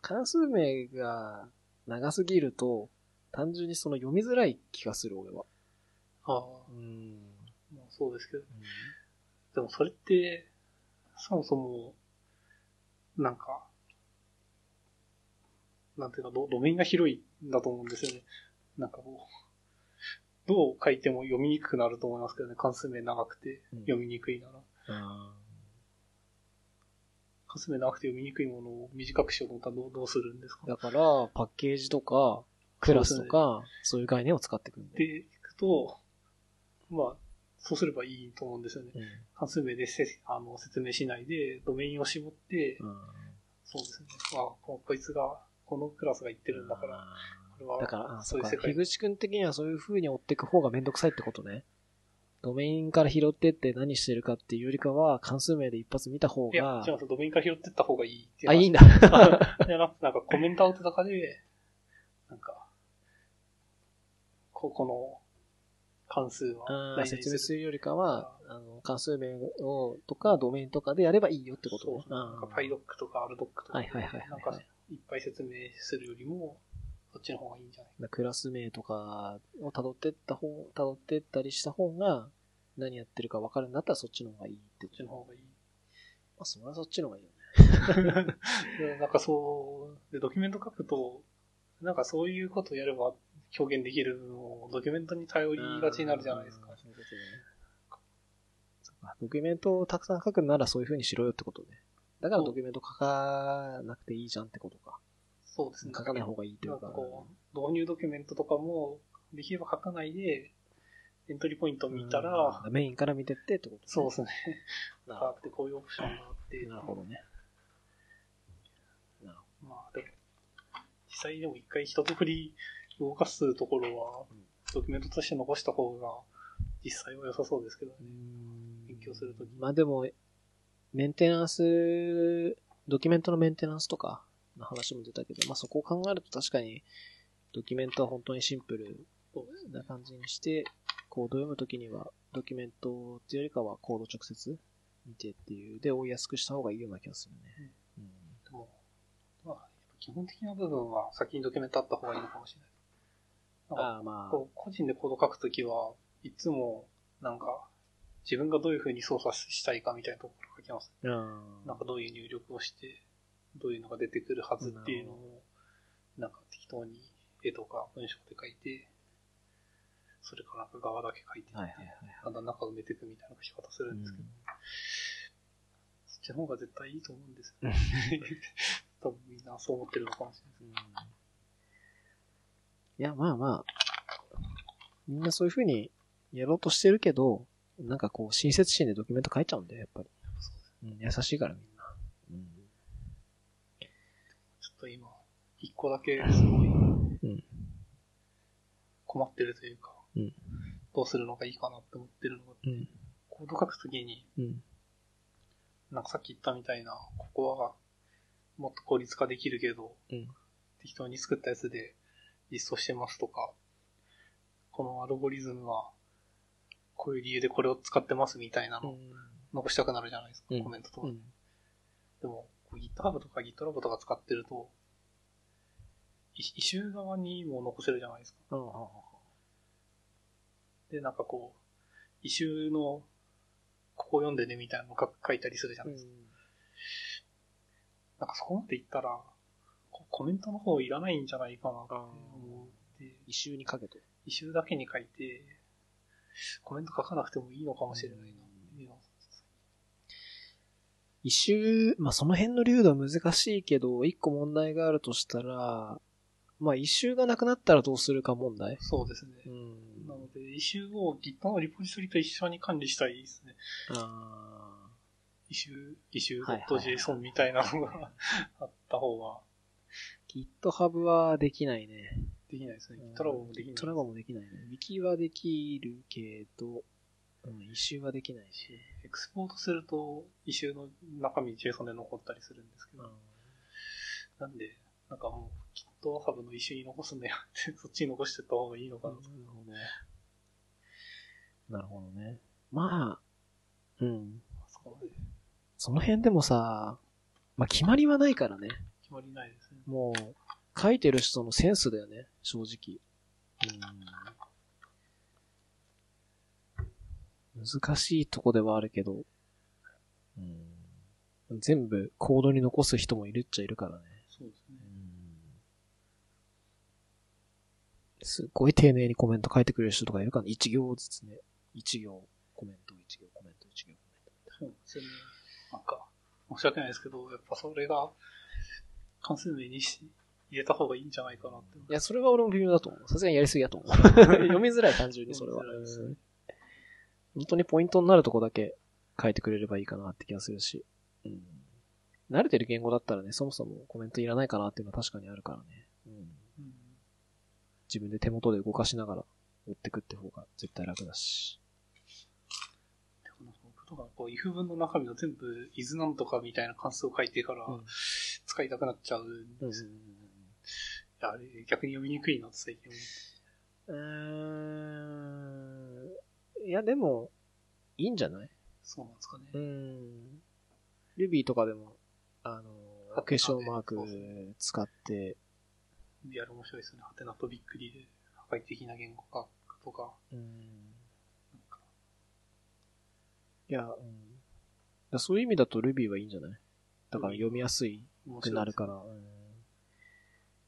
A: 関数名が長すぎると、単純にその読みづらい気がする、俺は。
B: ああ。うん。まあそうですけど。うん、でもそれって、そもそも、なんか、なんていうか、路面が広いんだと思うんですよね。なんかこう、どう書いても読みにくくなると思いますけどね。関数名長くて読みにくいなら。うん、関数名長くて読みにくいものを短くしようと思ったらどうどうするんですか？
A: だから、パッケージとか、クラスとか、そういう概念を使ってくるんで。
B: で、いくと、まあ、そうすればいいと思うんですよね。
A: うん
B: 関数名でせあの説明しないで、ドメインを絞って、
A: うん
B: そうですね。まあ、ここいつが、このクラスが言ってるんだから、これは、
A: だから、あそう
B: いう世界
A: 樋口くん的にはそういう風に追っていく方がめんどくさいってことね。ドメインから拾ってって何してるかっていうよりかは、関数名で一発見た方
B: いや
A: が、、
B: 違うドメインから拾ってった方がいいっていう
A: あ、
B: 話。
A: いいんだ。
B: いや、なんかなんかコメントアウトとかで、なんか、ここの関数は
A: 説明するよりかは、あの、関数名を、とか、ドメインとかでやればいいよってこと。ね。
B: そう。なんか PyDoc とか RDoc とか、
A: はいはいはいはい
B: なんか、いっぱい説明するよりも、そっちの方がいいんじゃない
A: クラス名とかを辿ってった方、辿ってったりした方が、何やってるか分かるんだったらそっちの方がいいって
B: そっちの方がいい。
A: まあ、それはそっちの方がいいよね。
B: でなんかそう、で、ドキュメント書くと、なんかそういうことをやれば表現できるのをドキュメントに頼りがちになるじゃないですか。
A: そういうことねドキュメントをたくさん書くならそういう風にしろよってことね。だからドキュメント書かなくていいじゃんってことか。
B: そうですね。
A: 書かない方がいいってい
B: な
A: うんか。
B: こう、導入ドキュメントとかも、できれば書かないで、エントリーポイントを見たら、
A: うんメインから見てってってことね。
B: そうですね。
A: な
B: あって、こういうオプションがあって、
A: なるほどね。なる
B: まあでも、実際でも一回一通り動かすところは
A: うん、
B: ドキュメントとして残した方が、実際は良さそうですけどね。勉強するとき
A: まあでも、メンテナンス、ドキュメントのメンテナンスとかの話も出たけど、まあそこを考えると確かに、ドキュメントは本当にシンプルな感じにして、コードを読むときには、ドキュメントっていうよりかはコード直接見てっていう、で追いやすくした方がいいような気がするね。うん
B: でも、まあ、基本的な部分は先にドキュメントあった方がいいのかもしれない。
A: ああまあ、
B: こう個人でコード書くときは、いつも、なんか、自分がどういう風に操作したいかみたいなところ書きます。
A: うん
B: なんかどういう入力をして、どういうのが出てくるはずっていうのを、なんか適当に絵とか文章で書いて、それからなんか側だけ書いていって、
A: はいはいはい
B: だんだん中埋めていくみたいな書き方するんですけど、
A: うん
B: そっちの方が絶対いいと思うんですよ。多分みんなそう思ってるのかもしれないです。
A: いや、まあまあ、みんなそういう風にやろうとしてるけど、なんかこう、親切心でドキュメント書いちゃうんだよ、やっぱり。うん、優しいからみんな。うん。
B: ちょっと今、一個だけすごい
A: うん。
B: 困ってるというか、
A: うん。
B: どうするのがいいかなって思ってるのが、
A: うん。
B: コード書くときに、
A: うん。
B: なんかさっき言ったみたいな、ここはもっと効率化できるけど、
A: うん。
B: 適当に作ったやつで実装してますとか、このアルゴリズムは、こういう理由でこれを使ってますみたいなの残したくなるじゃないですか、
A: うん
B: コメントとか。
A: うん。
B: でも、GitHub とか GitLab とか使ってると、イイシュー側にも残せるじゃないですか。
A: うん。
B: で、なんかこう、イシューの、ここ読んでねみたいなの書書いたりするじゃないですか。なんかそこまでいったら、こコメントの方いらないんじゃないかなって思って、
A: 一周にかけと。
B: イシューだけに書いて、コメント書かなくてもいいのかもしれないなっていうのは
A: イシュー、まあその辺の粒度は難しいけど、一個問題があるとしたら、まあイシューがなくなったらどうするか問題。
B: そうですね。
A: うん。
B: なので、イシューを Git のリポジトリと一緒に管理したいですね。
A: あ
B: イシュー、イシュ
A: はいはいはい
B: .json みたいなのがあった方が
A: ー GitHub はできないね。
B: できないですね。GitLab もできない。
A: トラバもできないね。Wiki はできるけど、うん、一周はできないし。
B: エクスポートすると、イシューの中身 JSON で残ったりするんですけど、なんで、なんかもう GitHub のイシューに残すんだよって、そっちに残してった方がいいのかなと。
A: なるほど。なるほどね。まあ、うん。
B: そこまで
A: その辺でもさ、まあ決まりはないからね。
B: 決まりないですね。
A: もう、書いてる人のセンスだよね、正直。うん。難しいとこではあるけど、うん。全部コードに残す人もいるっちゃいるからね。
B: そうですね。
A: すっごい丁寧にコメント書いてくれる人とかいるからね。一行ずつね。一行コメント、一行コメント、一行コ
B: そうですよね。なんか、申し訳ないですけど、やっぱそれが、関数名にし入れた方がいいんじゃないかなって。
A: いや、それは俺も微妙だと思う。さすがにやりすぎだと思う。読みづらい、単純にそれは。本当にポイントになるとこだけ書いてくれればいいかなって気がするし。うん。慣れてる言語だったらね、そもそもコメントいらないかなっていうのは確かにあるからね。うん。
B: うん
A: 自分で手元で動かしながら追ってくって方が絶対楽だし。
B: でもなんか僕とか、こう、if 文の中身を全部、is なんとかみたいな関数を書いてから、
A: うん
B: 使いたくなっちゃうん
A: うん
B: ですよ。いや、あれ、逆に読みにくいなって最近。
A: うーん。いや、でも、いいんじゃない？
B: そうなんですかね。
A: うん。Ruby とかでも、あの、
B: ハテナで
A: クエスチョンマーク使って、
B: リアル面白いですよね。ハテナとびっくりで、破壊的な言語化とか、
A: うん。
B: なんか、
A: いや、うん。そういう意味だと Ruby はいいんじゃない？だから読みやすいく
B: 面白いです
A: なるから、うん、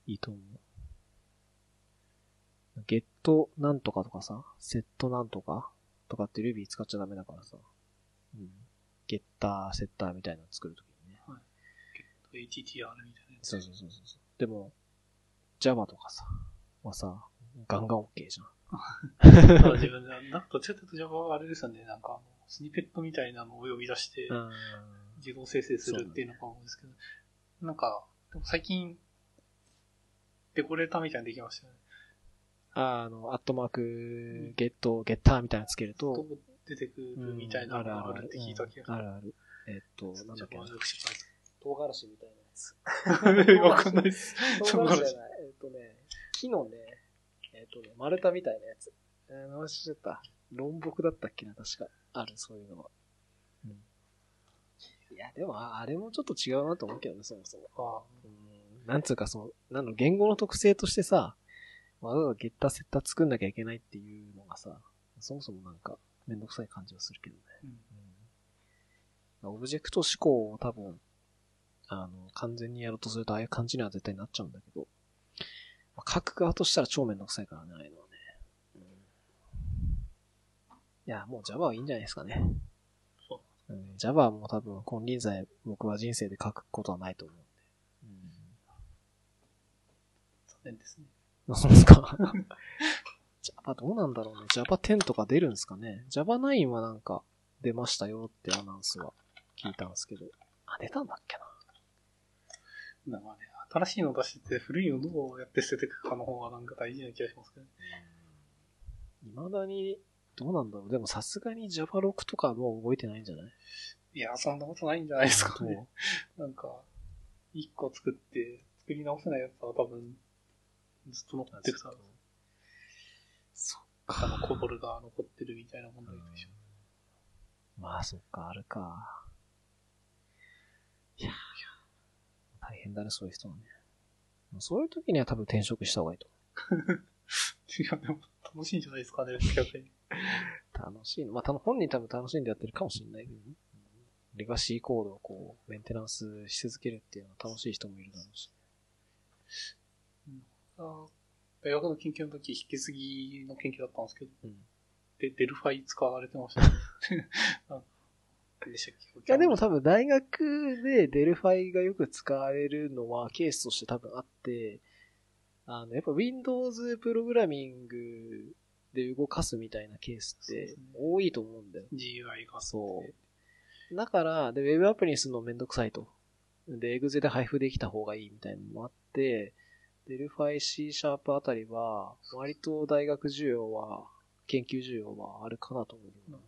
A: いいと思う。ゲットなんとかとかさ、セットなんとかとかって Ruby 使っちゃダメだからさ。うん。ゲッター、セッターみたいなの作るときにね。
B: HTTR みたいなやつ。
A: そうそうそうそう。でも、Java とかさ、はさ、ガンガン OK じゃん。
B: ただ自分で、なんかどっちかというと Java はあれですよね、なんかスニペットみたいなのを呼び出して、
A: うん。
B: 自動生成するっていうのが多いんですけど、なんか、最近、デコレーターみたいなのできましたよね。
A: あの、アットマーク、ゲット、ゲッターみたいなのつけると、
B: と出てくるみたいなのがあるって聞いた気がする。
A: あるある。えっと、なんだっけな唐辛子みたいなやつ。
B: わかんないです。
A: 唐辛子じゃない。えっとね、木のね、えっとね、丸太みたいなやつ。えー、直しちゃった。論木だったっけな、確か。ある、そういうのは。や、でも、ああれもちょっと違うなと思うけどね、そもそも。
B: あ
A: うん。なんつうか、その、なんの、言語の特性としてさ、わざわざゲッターセッター作んなきゃいけないっていうのがさ、そもそもなんか、めんどくさい感じはするけどね。
B: うん
A: オブジェクト思考を多分、あの、完全にやろうとするとああいう感じには絶対なっちゃうんだけど、まあ、書く側としたら超めんどくさいからね、ああいうのはね。うん、いや、もう Java はいいんじゃないですかね。
B: そう。
A: うん、Java はもう多分、金輪際僕は人生で書くことはないと思うんで。
B: 残念ですね。
A: うん。そうですか Java どうなんだろうね。Java 10とか出るんですかね。Java 9はなんか出ましたよってアナウンスは聞いたんですけど。あ、出たんだっけな。
B: なんかね、新しいの出してて、古いのどうやって捨てていくかの方がなんか大事な気がしますけどね。
A: 未だに、どうなんだろう。でもさすがに Java6 とかはもう動いてないんじゃない？
B: いや、そんなことないんじゃないですかね。なんか、一個作って、作り直せないやつは多分、ずっと残ってるから、
A: そっ
B: あの、コボルが残ってるみたいな問題でしょ。
A: まあそっか、あるか。いやいや、大変だね、そういう人はね。そういう時には多分転職した方がいいと
B: いや、でも、楽しいんじゃないですかね、逆に。
A: 楽しいの。まあ、たの本人多分楽しんでやってるかもしれないけどね。レガシーコードをこう、メンテナンスし続けるっていうのは楽しい人もいるだろうし。
B: あ大学の研究の時、引き継ぎの研究だったんですけど、
A: うん。
B: で、 Delphi 使われてましたね。
A: いや、でも多分大学で Delphi がよく使われるのはケースとして多分あって、あの、やっぱ Windows プログラミングで動かすみたいなケースって多いと思うんだよ。
B: GUI が。
A: そう。だから、で、ウェブアプリにするのめんどくさいと。で、 exe で配布できた方がいいみたいなのもあって、デルファイ C シャープあたりは、割と大学需要は、研究需要はあるかなと思う。
B: うん
A: う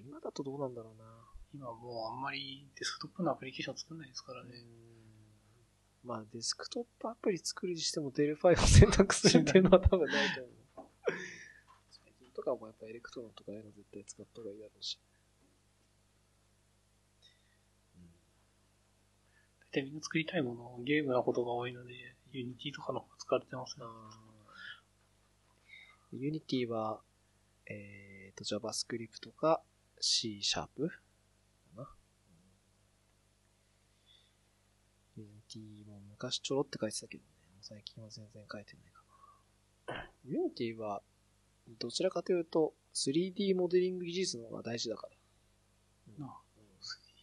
A: ん、今だとどうなんだろうな。
B: 今もうあんまりデスクトップのアプリケーション作んないですからね。
A: まあ、デスクトップアプリ作るにしても Delphi を選択するっていうのは多分ないと思う。最近とかもやっぱ Electron とかいうの絶対使った方がいいだろうし。
B: 大体みんな作りたいもの、ゲームなことが多いので、 Unity とかの方が使われてますね。
A: ユニティは、えっ、と、JavaScript か C シャープかな。 Unity も昔ちょろって書いてたけどね、最近は全然書いてないかな。 Unity は、どちらかというと、3D モデリング技術の方が大事だから。
B: なあ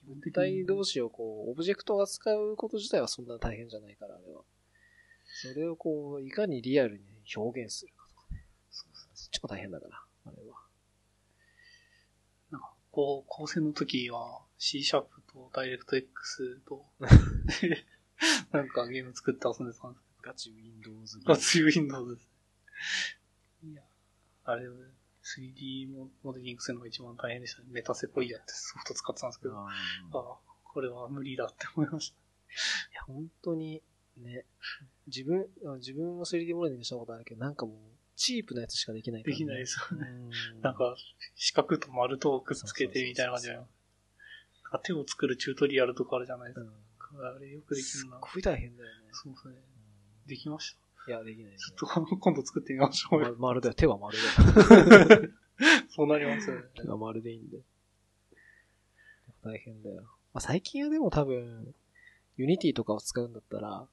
A: 物体同士をこう、オブジェクトを扱うこと自体はそんな大変じゃないから、あれは。それをこう、いかにリアルに表現するかとかね。そうそっちも大変だから、あれは。
B: なんか、こう、高専の時は C シャープとダイレクト X と、なんかゲーム作って遊んでたんです
A: ガチ Windows
B: けど、熱い Windows です。いや、あれ、3D モデリングするのが一番大変でしたね。メタセコイアってソフト使ってたんですけど、あ
A: あ
B: これは無理だって思いました。
A: いや、本当に、ね、自分、あ自分も 3D モデリングしたことあるけど、なんかもう、チープなやつしかできないから、
B: できないですよね。
A: うん
B: なんか、四角と丸とくっつけてみたいな感じで。なんか手を作るチュートリアルとかあるじゃないです
A: うん
B: か。あれよくできるな。
A: すっごい大変だよね。
B: そうですね。
A: うん
B: できました。
A: いや、できないね。
B: ちょっと今度作ってみましょう
A: ま
B: よ。
A: 丸だよ。手は丸だよ。
B: そうなりますよね。
A: 手は丸でいいんで。大変だよ。まあ、最近はでも多分、 Unity とかを使うんだったら、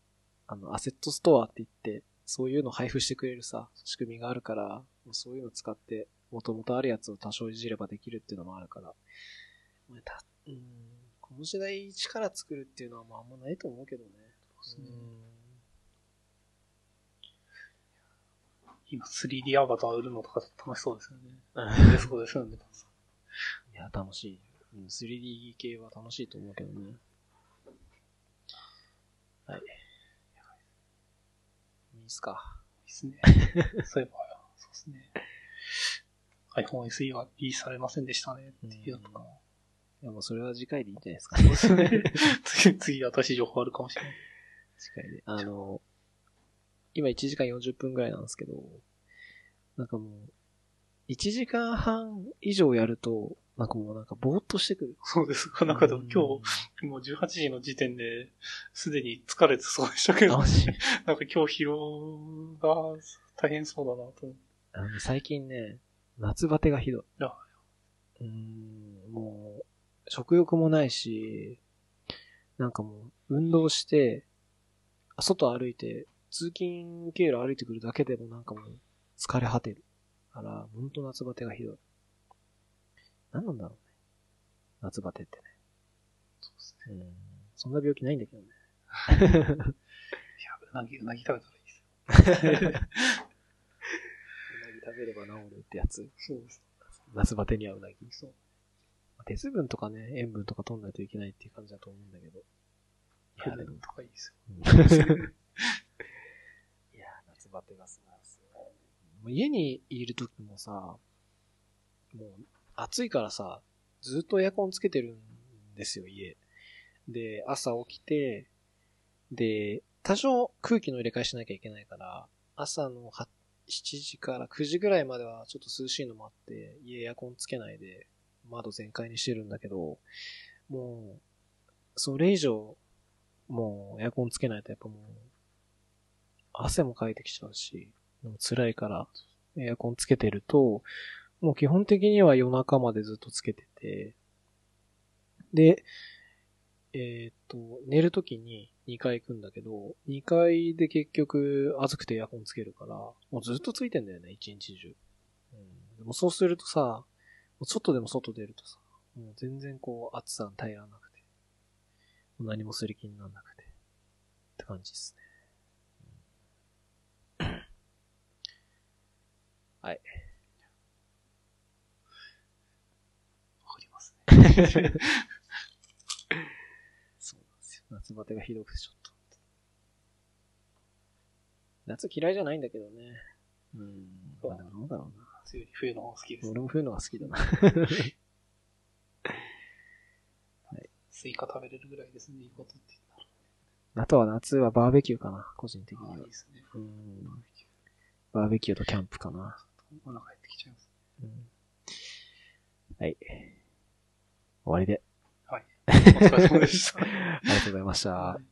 A: あの、アセットストアって言って、そういうの配布してくれるさ、仕組みがあるから、もうそういうの使って、もともとあるやつを多少いじればできるっていうのもあるから。まあたうん、この時代一から作るっていうのはまああんまないと思うけどね。
B: 今 3D アバター売るのとか楽しそうですよね。そうですよね。
A: いや、楽しい。うん 3D 系は楽しいと思うけどね。はい。いいっすか。
B: いいっすね。そういえば、そうですね。iPhone SE はリリースされませんでしたねっていうのとか。
A: いや、もうそれは次回でいいんじゃないですか。
B: ね。次、次新しい情報あるかもしれない。
A: 次回で。あの、今1時間40分ぐらいなんですけど、なんかもう、1時間半以上やると、なんかもうなんかぼーっとしてくる。
B: そうです。なんかでも今日、もう18時の時点で、すでに疲れてそうでしたけど、なんか今日疲労が大変そうだなと思っ
A: 最近ね、夏バテがひどい。
B: あ
A: うーん、もう、食欲もないし、なんかもう、運動して、あ外歩いて、通勤経路歩いてくるだけでもなんかもう、疲れ果てる。から、ほんと夏バテがひどい。何なんだろうね。夏バテってね。
B: そうですね。
A: うん。そんな病気ないんだけどね。
B: いや、うなぎ、うなぎ食べたらいいですよ。
A: うなぎ食べれば治るってやつ。
B: そうです。
A: 夏バテにはうなぎ。
B: そう。
A: 鉄分とかね、塩分とか取んないといけないっていう感じだと思うんだけど。いや、でも
B: とかいいです
A: いや、夏バテがすごいですよ。もう家にいるときもさ、もう暑いからさ、ずっとエアコンつけてるんですよ、家。で、朝起きて、で、多少空気の入れ替えしなきゃいけないから、朝のは7時から9時ぐらいまではちょっと涼しいのもあって、家エアコンつけないで窓全開にしてるんだけど、もう、それ以上、もうエアコンつけないとやっぱもう、汗もかいてきちゃうし、でも辛いから、エアコンつけてると、もう基本的には夜中までずっとつけてて、で、えーっと、寝るときに2階行くんだけど、2階で結局暑くてエアコンつけるから、もうずっとついてんだよね、一日中。うん、でもそうするとさ、外でも外出るとさ、もう全然こう暑さに耐えられなくて、もう何もする気にならなくて、って感じですね。はい。
B: わかりますね。
A: そうなんですよ。夏バテがひどくてちょっと。夏嫌いじゃないんだけどね。うん。どうだろうな。
B: 夏より冬の方が好きです。
A: 俺も冬のが好きだな。
B: スイカ食べれるぐらいですね、いいことって
A: あとは夏はバーベキューかな、個人的には
B: あ、いい。ですね。
A: うん。バーベキューとキャンプかな。
B: お腹減ってきちゃいます。
A: うん。はい。終わりで。
B: はい。お疲れ様でした。
A: ありがとうございました。
B: はい